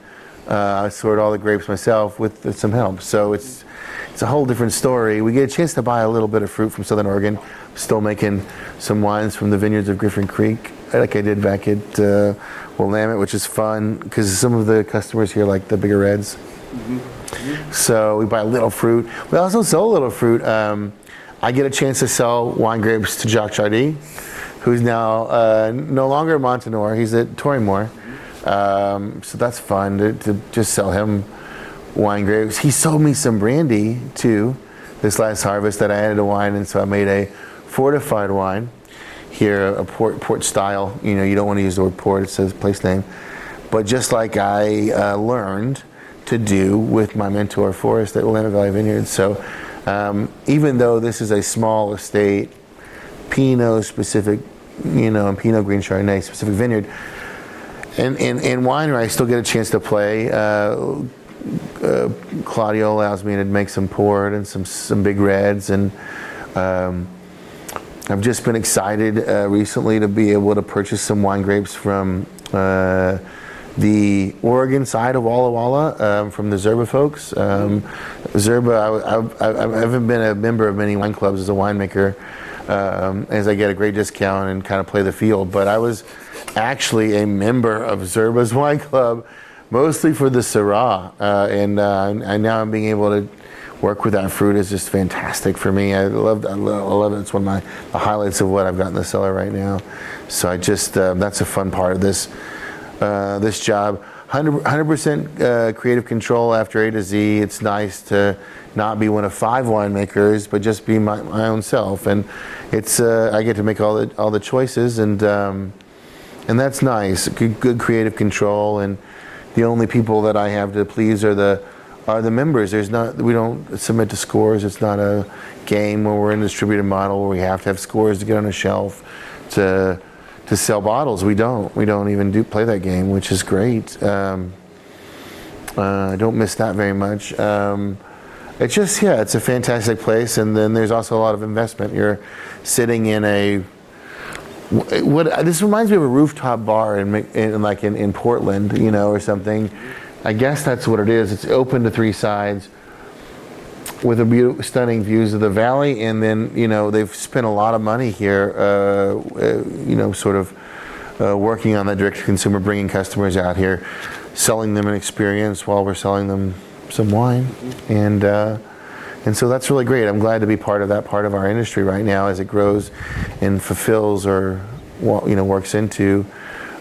Speaker 2: Uh, I sort all the grapes myself with some help. So it's it's a whole different story. We get a chance to buy a little bit of fruit from Southern Oregon. Still making some wines from the vineyards of Griffin Creek, like I did back at uh, Willamette, which is fun because some of the customers here like the bigger reds. Mm-hmm. Mm-hmm. So we buy a little fruit. We also sell a little fruit. Um, I get a chance to sell wine grapes to Jacques Tardy, who's now uh, no longer at Montinore. He's at Torii Mor. Um, so that's fun to, to, just sell him wine grapes. He sold me some brandy too this last harvest that I added to wine, and so I made a fortified wine here, a port, port style. You know, you don't want to use the word port, it says place name. But just like I uh, learned to do with my mentor Forrest at Willamette Valley Vineyards. So um, even though this is a small estate, Pinot specific, you know, and Pinot Green Chardonnay specific vineyard, and, and winery, I still get a chance to play. Uh, uh, Claudio allows me to make some port and some some big reds and um, I've just been excited uh, recently to be able to purchase some wine grapes from uh, the Oregon side of Walla Walla um, from the Zerba folks. Um, Zerba, I, I, I, haven't been a member of many wine clubs as a winemaker, um, as I get a great discount and kind of play the field. But I was actually a member of Zerba's [LAUGHS] wine club, mostly for the Syrah, uh, and, uh, and now I'm being able to work with that fruit is just fantastic for me. I love, I love, it. It's one of my the highlights of what I've got in the cellar right now. So I just uh, that's a fun part of this uh, this job. 100 percent uh, creative control after A to Z. It's nice to not be one of five winemakers, but just be my, my own self. And it's uh, I get to make all the all the choices, and um, and that's nice. Good, good creative control, and the only people that I have to please are the are the members. There's not we don't submit to scores. It's not a game where we're in a distributed model where we have to have scores to get on a shelf to to sell bottles. We don't. We don't even do play that game, which is great. Um, uh, I don't miss that very much. Um, it's just yeah, it's a fantastic place, and then there's also a lot of investment. You're sitting in a what this reminds me of a rooftop bar in, in like in, in Portland, you know, or something I guess that's what it is. It's open to three sides with a beautiful, stunning views of the valley, and then you know they've spent a lot of money here. Uh, uh, you know, sort of uh, working on that direct to consumer, bringing customers out here, selling them an experience while we're selling them some wine, and uh, and so that's really great. I'm glad to be part of that part of our industry right now as it grows and fulfills or you know works into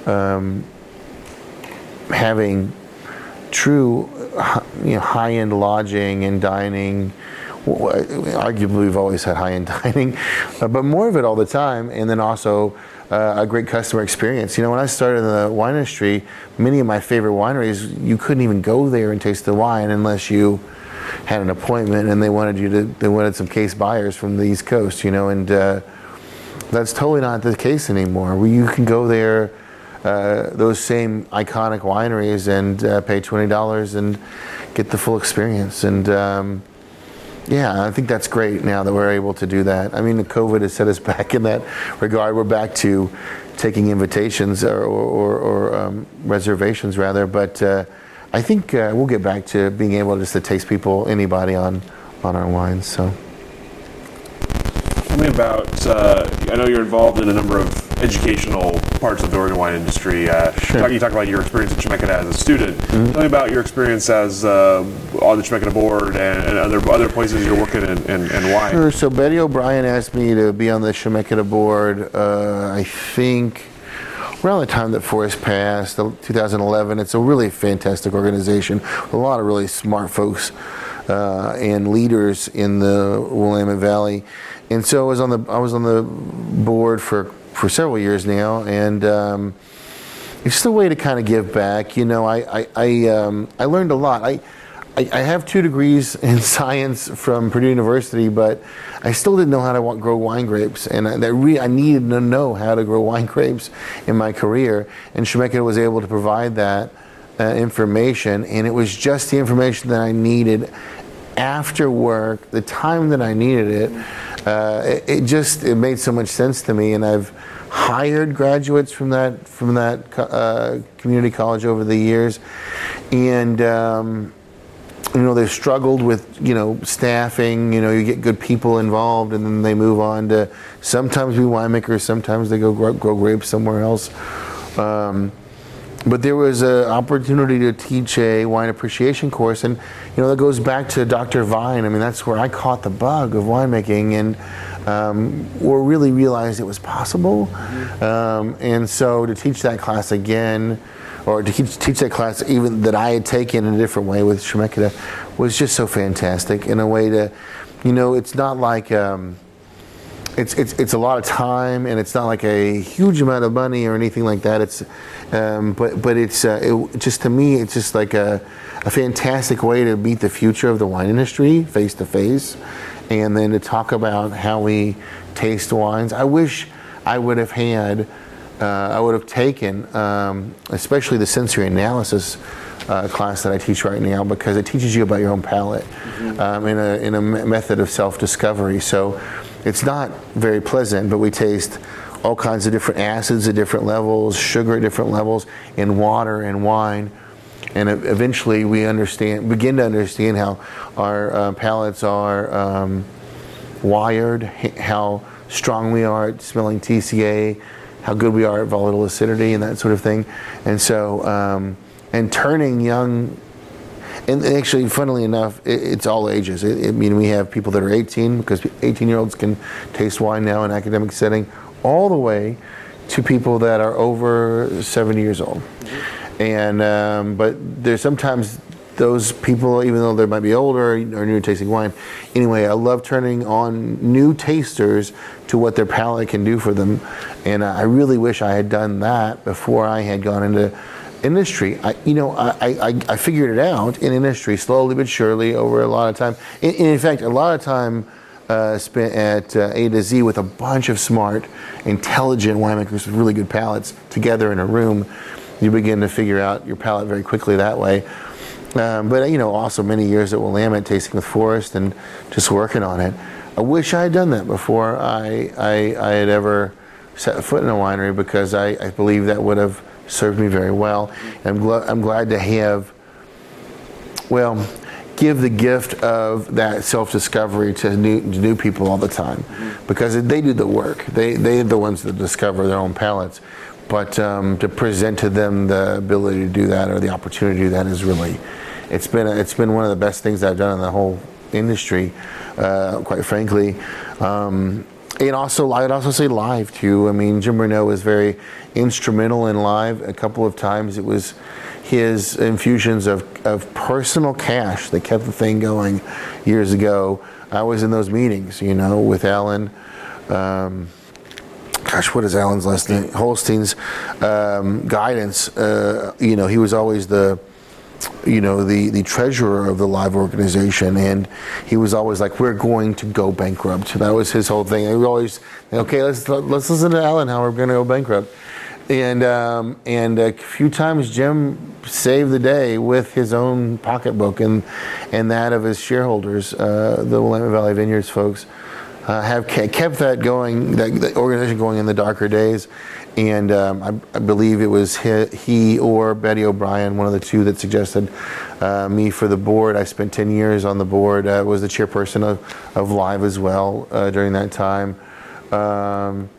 Speaker 2: um, having true you know, high-end lodging and dining. Arguably we've always had high-end [LAUGHS] dining, uh, but more of it all the time, and then also uh, a great customer experience. You know, when I started in the wine industry, many of my favorite wineries, you couldn't even go there and taste the wine unless you had an appointment and they wanted you to, they wanted some case buyers from the East Coast, you know, and uh, that's totally not the case anymore. You can go there, uh, those same iconic wineries, and uh, pay twenty dollars and get the full experience. And um, yeah, I think that's great now that we're able to do that. I mean, the COVID has set us [LAUGHS] back in that regard. We're back to taking invitations or, or, or um, reservations rather, but uh, I think uh, we'll get back to being able just to taste people, anybody on on our wines. So.
Speaker 1: Tell me about. Uh, I know you're involved in a number of educational parts of the Oregon wine industry. Uh,
Speaker 2: Sure.
Speaker 1: talk, you talk about your experience at Chemeketa as a student.
Speaker 2: Mm-hmm.
Speaker 1: Tell me about your experience as uh, on the Chemeketa board and, and other other places you're working in, and, and why.
Speaker 2: Sure. So Betty O'Brien asked me to be on the Chemeketa board. Uh, I think around the time that Forrest passed, 2011. It's a really fantastic organization. with A lot of really smart folks uh, and leaders in the Willamette Valley. And so I was on the I was on the board for for several years now, and. Um, it's just a way to kind of give back. You know, I I I, um, I learned a lot. I, I I have two degrees [LAUGHS] in science from Purdue University, but I still didn't know how to grow wine grapes, and I, that re- I needed to know how to grow wine grapes in my career. And Chemeketa was able to provide that uh, information, and it was just the information that I needed after work, the time that I needed it. Uh, it, it just it made so much sense to me, and I've hired graduates from that from that uh, community college over the years, and. Um, you know they've struggled with you know staffing you know you get good people involved and then they move on to sometimes be winemakers sometimes they go grow, grow grapes somewhere else um, but there was an opportunity to teach a wine appreciation course and you know that goes back to dr vine. I mean that's where i caught the bug of winemaking and um, or really realized it was possible. Um, and so to teach that class again or to teach, teach that class even that I had taken in a different way with Chemeketa was just so fantastic in a way to, you know, it's not like um, it's, it's it's a lot of time and it's not like a huge amount of money or anything like that. It's um, but but it's uh, it, just to me it's just like a, a fantastic way to meet the future of the wine industry face to face, and then to talk about how we taste wines. I wish I would have had uh, I would have taken, um, especially the sensory analysis uh, class that I teach right now, because it teaches you about your own palate um, in, a, in a me- method of self discovery. So it's not very pleasant, but we taste all kinds of different acids at different levels, sugar at different levels, in water and wine. And eventually we understand, begin to understand how our uh, palates are um, wired, how strong we are at smelling TCA, how good we are at volatile acidity and that sort of thing. And so, um, and turning young, and actually, funnily enough, it, it's all ages. It, I mean, we have people that are 18 because 18 year olds can taste wine now in academic setting, all the way to people that are over 70 years old. And um, but there's sometimes those people, even though they might be older or new to tasting wine. Anyway, I love turning on new tasters to what their palate can do for them, and I really wish I had done that before I had gone into industry. I, you know, I, I, I figured it out in industry slowly but surely over a lot of time. In, in fact, a lot of time. Uh, spent at uh, A to Z with a bunch of smart, intelligent winemakers with really good palates together in a room. You begin to figure out your palate very quickly that way. Um, but you know, also many years at Willamette tasting with Forrest and just working on it. I wish I had done that before I, I, I had ever set foot in a winery because I, I believe that would have served me very well. I'm, gl- I'm glad to have, well, give the gift of that self-discovery to new, to new people all the time because they do the work. They, they're the ones that discover their own palates. But um, to present to them the ability to do that or the opportunity to do that is really, it's been, it's been one of the best things I've done in the whole industry, uh, quite frankly. Um, and also, I'd also say live too. I mean, Jim Bernau was very instrumental in live. A couple of times, it was his infusions of, of personal cash that kept the thing going years ago. I was in those meetings, you know, with Alan. Um, gosh, what is Alan's last name? Holstein's um, guidance. Uh, you know, he was always the you know the the treasurer of the live organization and he was always like we're going to go bankrupt. That was his whole thing. He was always okay let's let's listen to alan how we're going to go bankrupt. And um, and a few times jim saved the day with his own pocketbook and and that of his shareholders uh, the willamette valley vineyards folks uh, have kept that going that, that organization going in the darker days and um, I, I, believe it was he, he, or Betty O'Brien, one of the two, that suggested uh, me for the board. I spent 10 years on the board, uh, was the chairperson of, of Live as well uh, during that time. Um,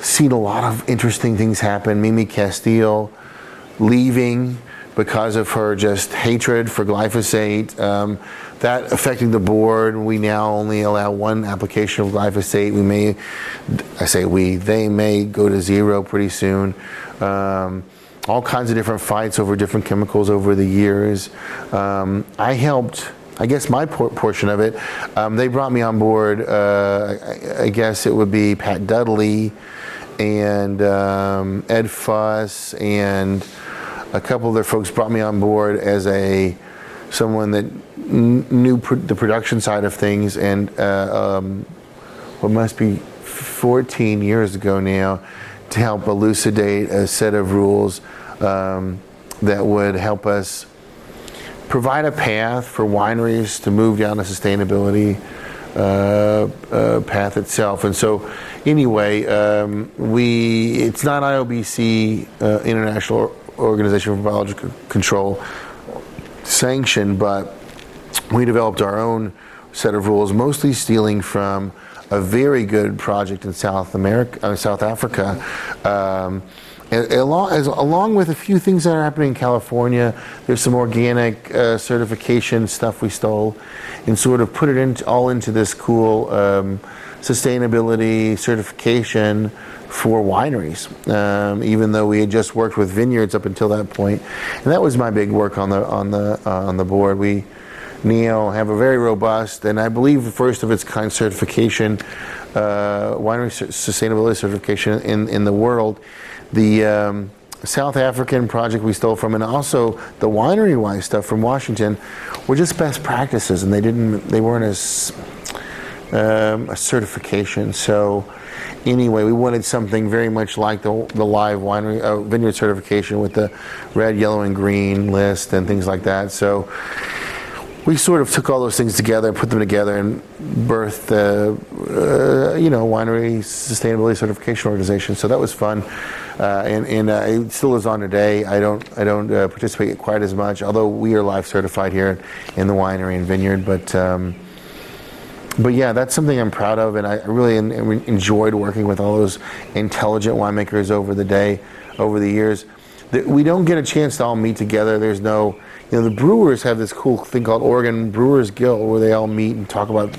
Speaker 2: seen a lot of interesting things happen. Mimi Casteel leaving because of her just hatred for glyphosate. Um, that affecting the board. We now only allow one application of glyphosate. We may, I say we, they may go to zero pretty soon. Um, all kinds of different fights over different chemicals over the years. Um, I helped. I guess my por- portion of it, um, they brought me on board. Uh, I, I, guess it would be Pat Dudley and um, Ed Fuss and a couple of their folks brought me on board as a someone that knew pr- the production side of things, and uh, um, what must be 14 years ago now, to help elucidate a set of rules um, that would help us provide a path for wineries to move down the sustainability uh, uh, path itself. And so, anyway, um, we it's not IOBC uh, International Organization for Biological Control sanctioned, but we developed our own set of rules, mostly stealing from a very good project in South America, uh, South Africa. Um, along, as, along with a few things that are happening in California, there's some organic uh, certification stuff we stole, and sort of put it into, all into this cool um, sustainability certification for wineries. Um, even though we had just worked with vineyards up until that point, and that was my big work on the on the uh, on the board. We NEO have a very robust and I believe first of its kind certification, uh, winery sustainability certification in, in the world. The um, South African project we stole from, and also the winery wise stuff from Washington, were just best practices, and they didn't, they weren't as um, a certification. So anyway, we wanted something very much like the, the live winery uh, vineyard certification with the red, yellow, and green list and things like that. So we sort of took all those things together, and put them together, and birthed the uh, you know winery sustainability certification organization. So that was fun, uh, and, and uh, it still is on today. I don't I don't uh, participate quite as much, although we are live certified here in the winery and vineyard. But um, but yeah, that's something I'm proud of, and I really enjoyed working with all those intelligent winemakers over the day, over the years. We don't get a chance to all meet together. There's no you know, the brewers have this cool thing called Oregon Brewers Guild where they all meet and talk about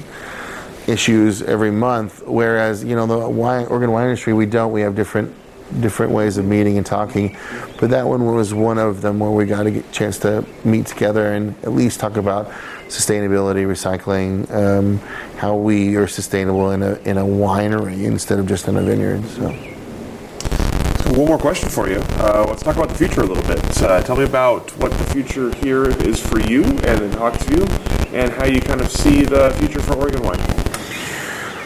Speaker 2: issues every month. Whereas, you know, the wine, Oregon wine industry, we don't. We have different different ways of meeting and talking. But that one was one of them where we got a chance to meet together and at least talk about sustainability, recycling, um, how we are sustainable in a in a winery instead of just in a vineyard. So
Speaker 1: one more question for you. Uh, let's talk about the future a little bit. Uh, tell me about what the future here is for you and in Hawks View, and how you kind of see the future for Oregon wine.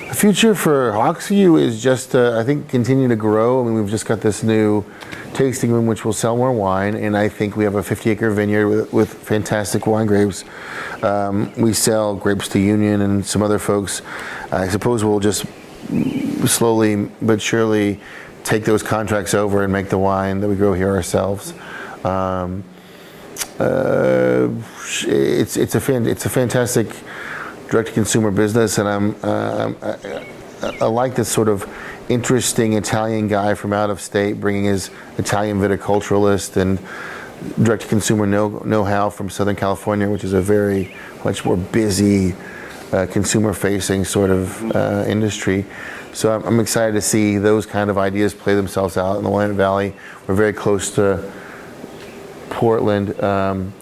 Speaker 2: The future for Hawks View is just, uh, I think, continue to grow. I mean, we've just got this new tasting room which will sell more wine, and I think we have a 50 acre vineyard with, with fantastic wine grapes. Um, we sell grapes to Union and some other folks. I suppose we'll just slowly but surely take those contracts over and make the wine that we grow here ourselves. Um, uh, it's it's a fan, it's a fantastic direct to consumer business, and I'm uh, I, I, like this sort of interesting Italian guy from out of state bringing his Italian viticulturalist and direct to consumer know know how from Southern California, which is a very much more busy uh, consumer facing sort of uh, industry. So I'm, I'm, excited to see those kind of ideas play themselves out in the Willamette Valley. We're very close to Portland. Um,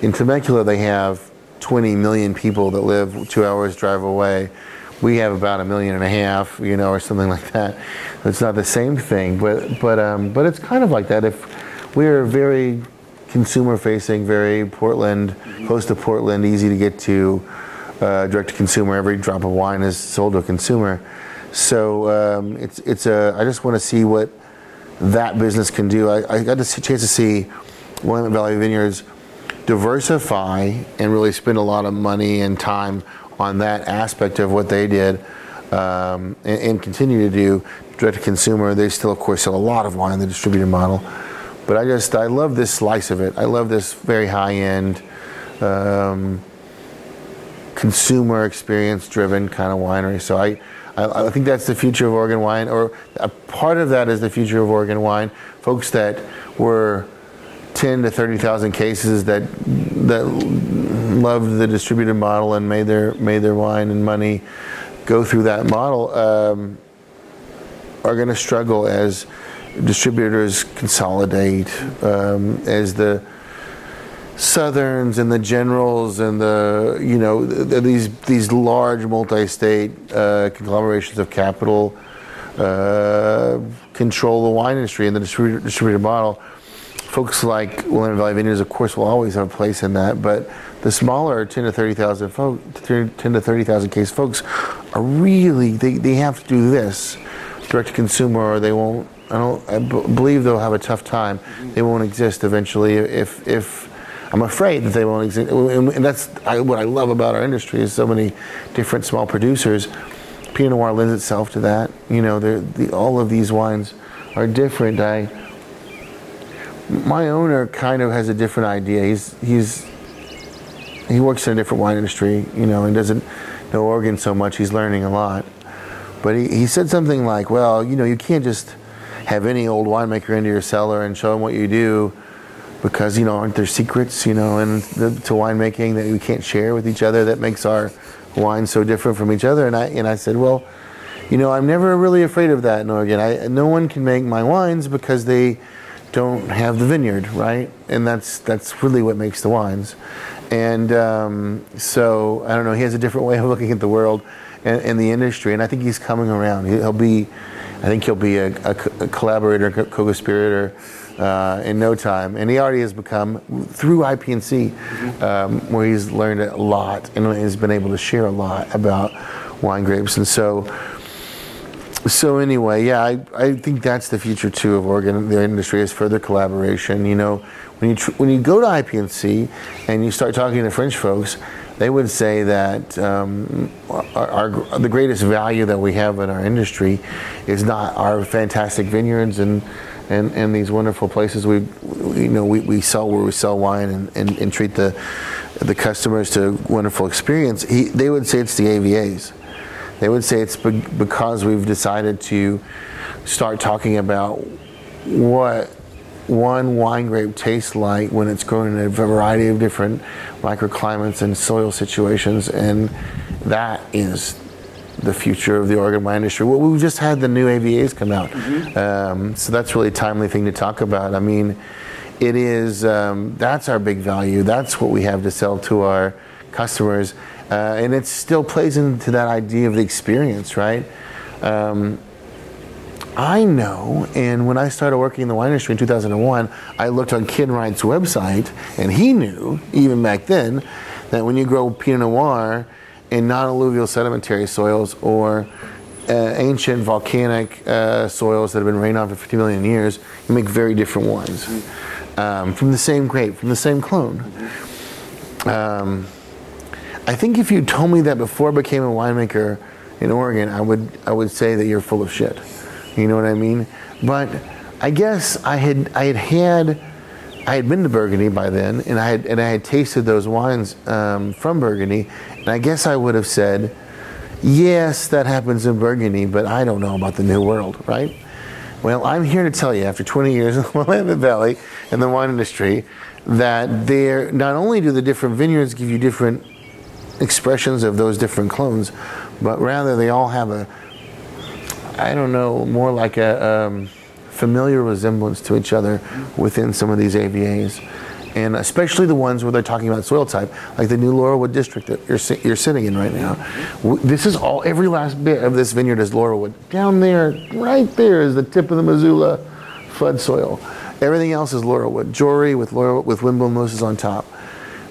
Speaker 2: in Temecula, they have 20 million people that live two hours drive away. We have about a million and a half, you know, or something [LAUGHS] like that. It's not the same thing, but but um, but it's kind of like that. If we're very consumer facing, very Portland, close to Portland, easy to get to, uh, direct to consumer. Every drop of wine is sold to a consumer. So um, it's it's a. I just want to see what that business can do. I, I got the chance to see Willamette Valley Vineyards diversify and really spend a lot of money and time on that aspect of what they did um, and, and, continue to do direct to consumer. They still, of course, sell a lot of wine in the distributor model. But I just, I love this slice of it. I love this very high end, um, consumer experience driven kind of winery. So I, I, I think that's the future of Oregon wine, or a part of that is the future of Oregon wine. Folks that were 10 to 30,000 cases that that loved the distributed model and made their made their wine and money go through that model um, are going to struggle as distributors consolidate um, as the southerns and the generals and the you know these these large multi-state uh, conglomerations of capital uh, control the wine industry and the distributor, distributor model. Folks like Willamette Valley Vineyards, of course, will always have a place in that, but the smaller 10 to 30,000 folks, 10 to 30,000 case folks are really they, they have to do this direct to consumer or they won't I don't I b- believe they'll have a tough time. They won't exist eventually if if I'm afraid that they won't exist. And that's what I love about our industry is so many different small producers. Pinot Noir lends itself to that. You know, the, all of these wines are different. I my owner kind of has a different idea. He's he's he works in a different wine industry, you know, and doesn't know Oregon so much. He's learning a lot. But he, he said something like, well, you know, you can't just have any old winemaker into your cellar and show them what you do because you know aren't there secrets you know and the, to winemaking that we can't share with each other that makes our wine so different from each other and I and I said well you know I'm never really afraid of that in Oregon I, no one can make my wines because they don't have the vineyard right? And that's that's really what makes the wines. And um, so I don't know he has a different way of looking at the world and, and the industry and I think he's coming around. He'll be I think he'll be a, a, a collaborator co-conspirator uh, in no time, and he already has become through IPNC, um, where he's learned a lot and has been able to share a lot about wine grapes, and so. So anyway, yeah, I, I think that's the future too of Oregon. The industry is further collaboration. You know, when you tr- when you go to IPNC and you start talking to French folks, they would say that um, our, our, the greatest value that we have in our industry is not our fantastic vineyards and and, and these wonderful places we, you know we, we sell where we sell wine and, and, and treat the the customers to a wonderful experience. He, they would say it's the AVAs. They would say it's be- because we've decided to start talking about what one wine grape tastes like when it's grown in a variety of different microclimates and soil situations, and that is the future of the Oregon wine industry. Well, we just had the new AVAs come out, mm-hmm. um, so that's really a timely thing to talk about. I mean, it is um, that's our big value. That's what we have to sell to our customers, uh, and it still plays into that idea of the experience, right? Um, I know, and when I started working in the wine industry in 2001, I looked on Ken Wright's website, and he knew, even back then, that when you grow Pinot Noir, in non-alluvial sedimentary soils or uh, ancient volcanic uh, soils that have been rained on for 50 million years, you make very different wines um, from the same grape, from the same clone. Um, I think if you told me that before I became a winemaker in Oregon, I would I would say that you're full of shit. You know what I mean? But I guess I had I had had I had been to Burgundy by then, and I had and I had tasted those wines um, from Burgundy, and I guess I would have said, yes, that happens in Burgundy, but I don't know about the New World, right? Well, I'm here to tell you, after 20 years [LAUGHS] in the Willamette Valley and the wine industry, that there not only do the different vineyards give you different expressions of those different clones, but rather they all have a, I don't know, more like a um, familiar resemblance to each other within some of these AVAs. And especially the ones where they're talking about soil type, like the new Laurelwood district that you're, you're sitting in right now. This is all, every last bit of this vineyard is Laurelwood. Down there, right there is the tip of the Missoula flood soil. Everything else is Laurelwood. Jory with Laurel, with Windblown mosses on top.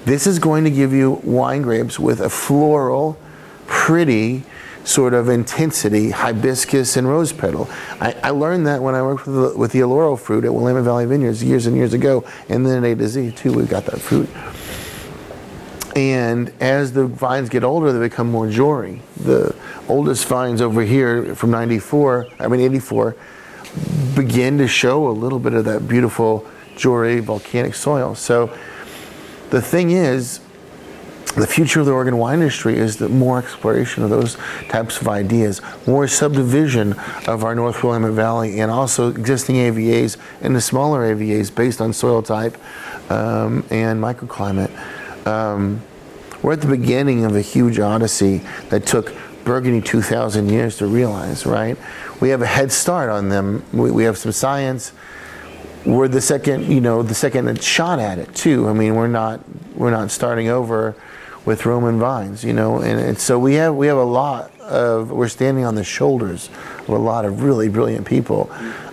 Speaker 2: This is going to give you wine grapes with a floral, pretty sort of intensity, hibiscus and rose petal. I, I learned that when I worked with the, with the fruit at Willamette Valley Vineyards years and years ago, and then at A to Z too, we got that fruit. And as the vines get older, they become more jory. The oldest vines over here from 94, I mean 84, begin to show a little bit of that beautiful jory volcanic soil. So the thing is, the future of the Oregon wine industry is that more exploration of those types of ideas, more subdivision of our North Willamette Valley, and also existing AVAs and the smaller AVAs based on soil type um, and microclimate. Um, we're at the beginning of a huge odyssey that took Burgundy 2,000 years to realize, right? We have a head start on them. We, we have some science we're the second, you know, the second shot at it too. I mean, we're not we're not starting over with Roman vines, you know, and, and so we have we have a lot of we're standing on the shoulders of a lot of really brilliant people,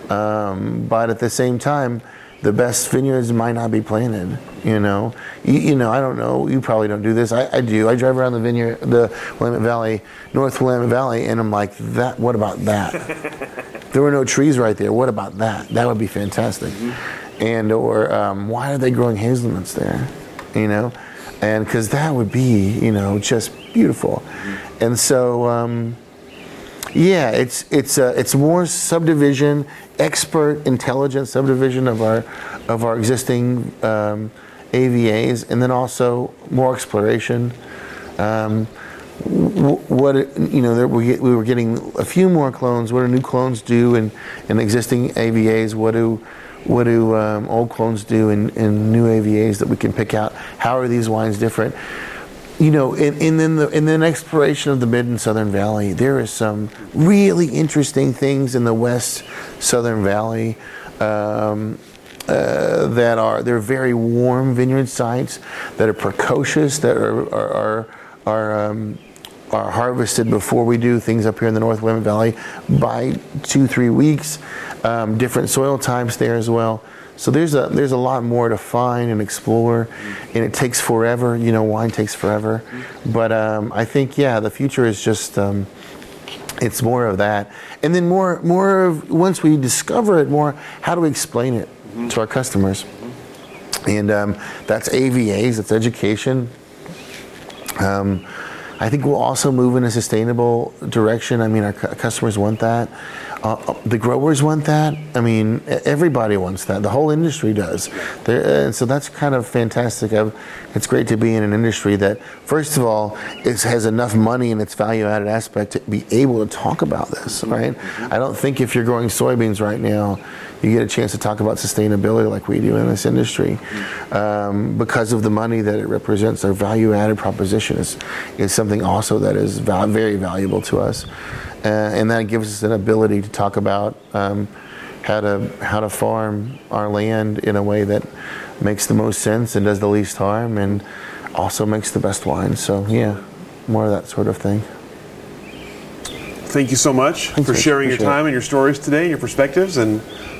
Speaker 2: um, but at the same time, the best vineyards might not be planted. You know, you, you know, I don't know. You probably don't do this. I, I do. I drive around the vineyard, the Willamette Valley, North Willamette Valley, and I'm like, that. What about that? [LAUGHS] there were no trees right there. What about that? That would be fantastic. And or um, why are they growing hazelnuts there? You know, and because that would be you know just beautiful. And so um, yeah, it's it's uh, it's more subdivision, expert, intelligent subdivision of our of our existing um, AVAs, and then also more exploration. Um, what you know, there we, we were getting a few more clones. What do new clones do in, in existing AVAs? What do what do um, old clones do in, in new AVAs that we can pick out? How are these wines different? You know, and then the in the exploration of the mid and southern valley, there is some really interesting things in the west southern valley. Um, uh, that are they're very warm vineyard sites that are precocious that are are are, are um, are harvested before we do things up here in the North Willamette Valley by two, three weeks. Um, different soil types there as well. So there's a there's a lot more to find and explore, and it takes forever. You know, wine takes forever, but um, I think yeah, the future is just. Um, it's more of that, and then more more of once we discover it, more how do we explain it to our customers, and um, that's AVAs, that's education. Um, I think we'll also move in a sustainable direction. I mean, our cu- customers want that. Uh, uh the growers want that. I mean, everybody wants that. The whole industry does. There, uh, and so that's kind of fantastic. I've, it's great to be in an industry that, first of all, is, has enough money in its value-added aspect to be able to talk about this. Right? Mm-hmm. I don't think if you're growing soybeans right now, you get a chance to talk about sustainability like we do in this industry um, because of the money that it represents. Our value-added proposition is is something also that is val- very valuable to us, uh, and that gives us an ability to talk about um, how to how to farm our land in a way that makes the most sense and does the least harm, and also makes the best wine. So yeah, more of that sort of thing.
Speaker 1: Thank you so much for sharing your
Speaker 2: Appreciate it.
Speaker 1: time and your stories today, and your perspectives, and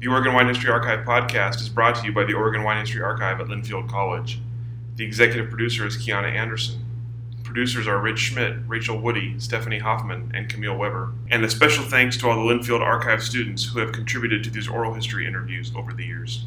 Speaker 1: The Oregon Wine History Archive podcast is brought to you by the Oregon Wine History Archive at Linfield College. The executive producer is Kiana Anderson. Producers are Rich Schmidt, Rachel Woody, Stephanie Hoffman, and Camille Weber. And a special thanks to all the Linfield Archive students who have contributed to these oral history interviews over the years.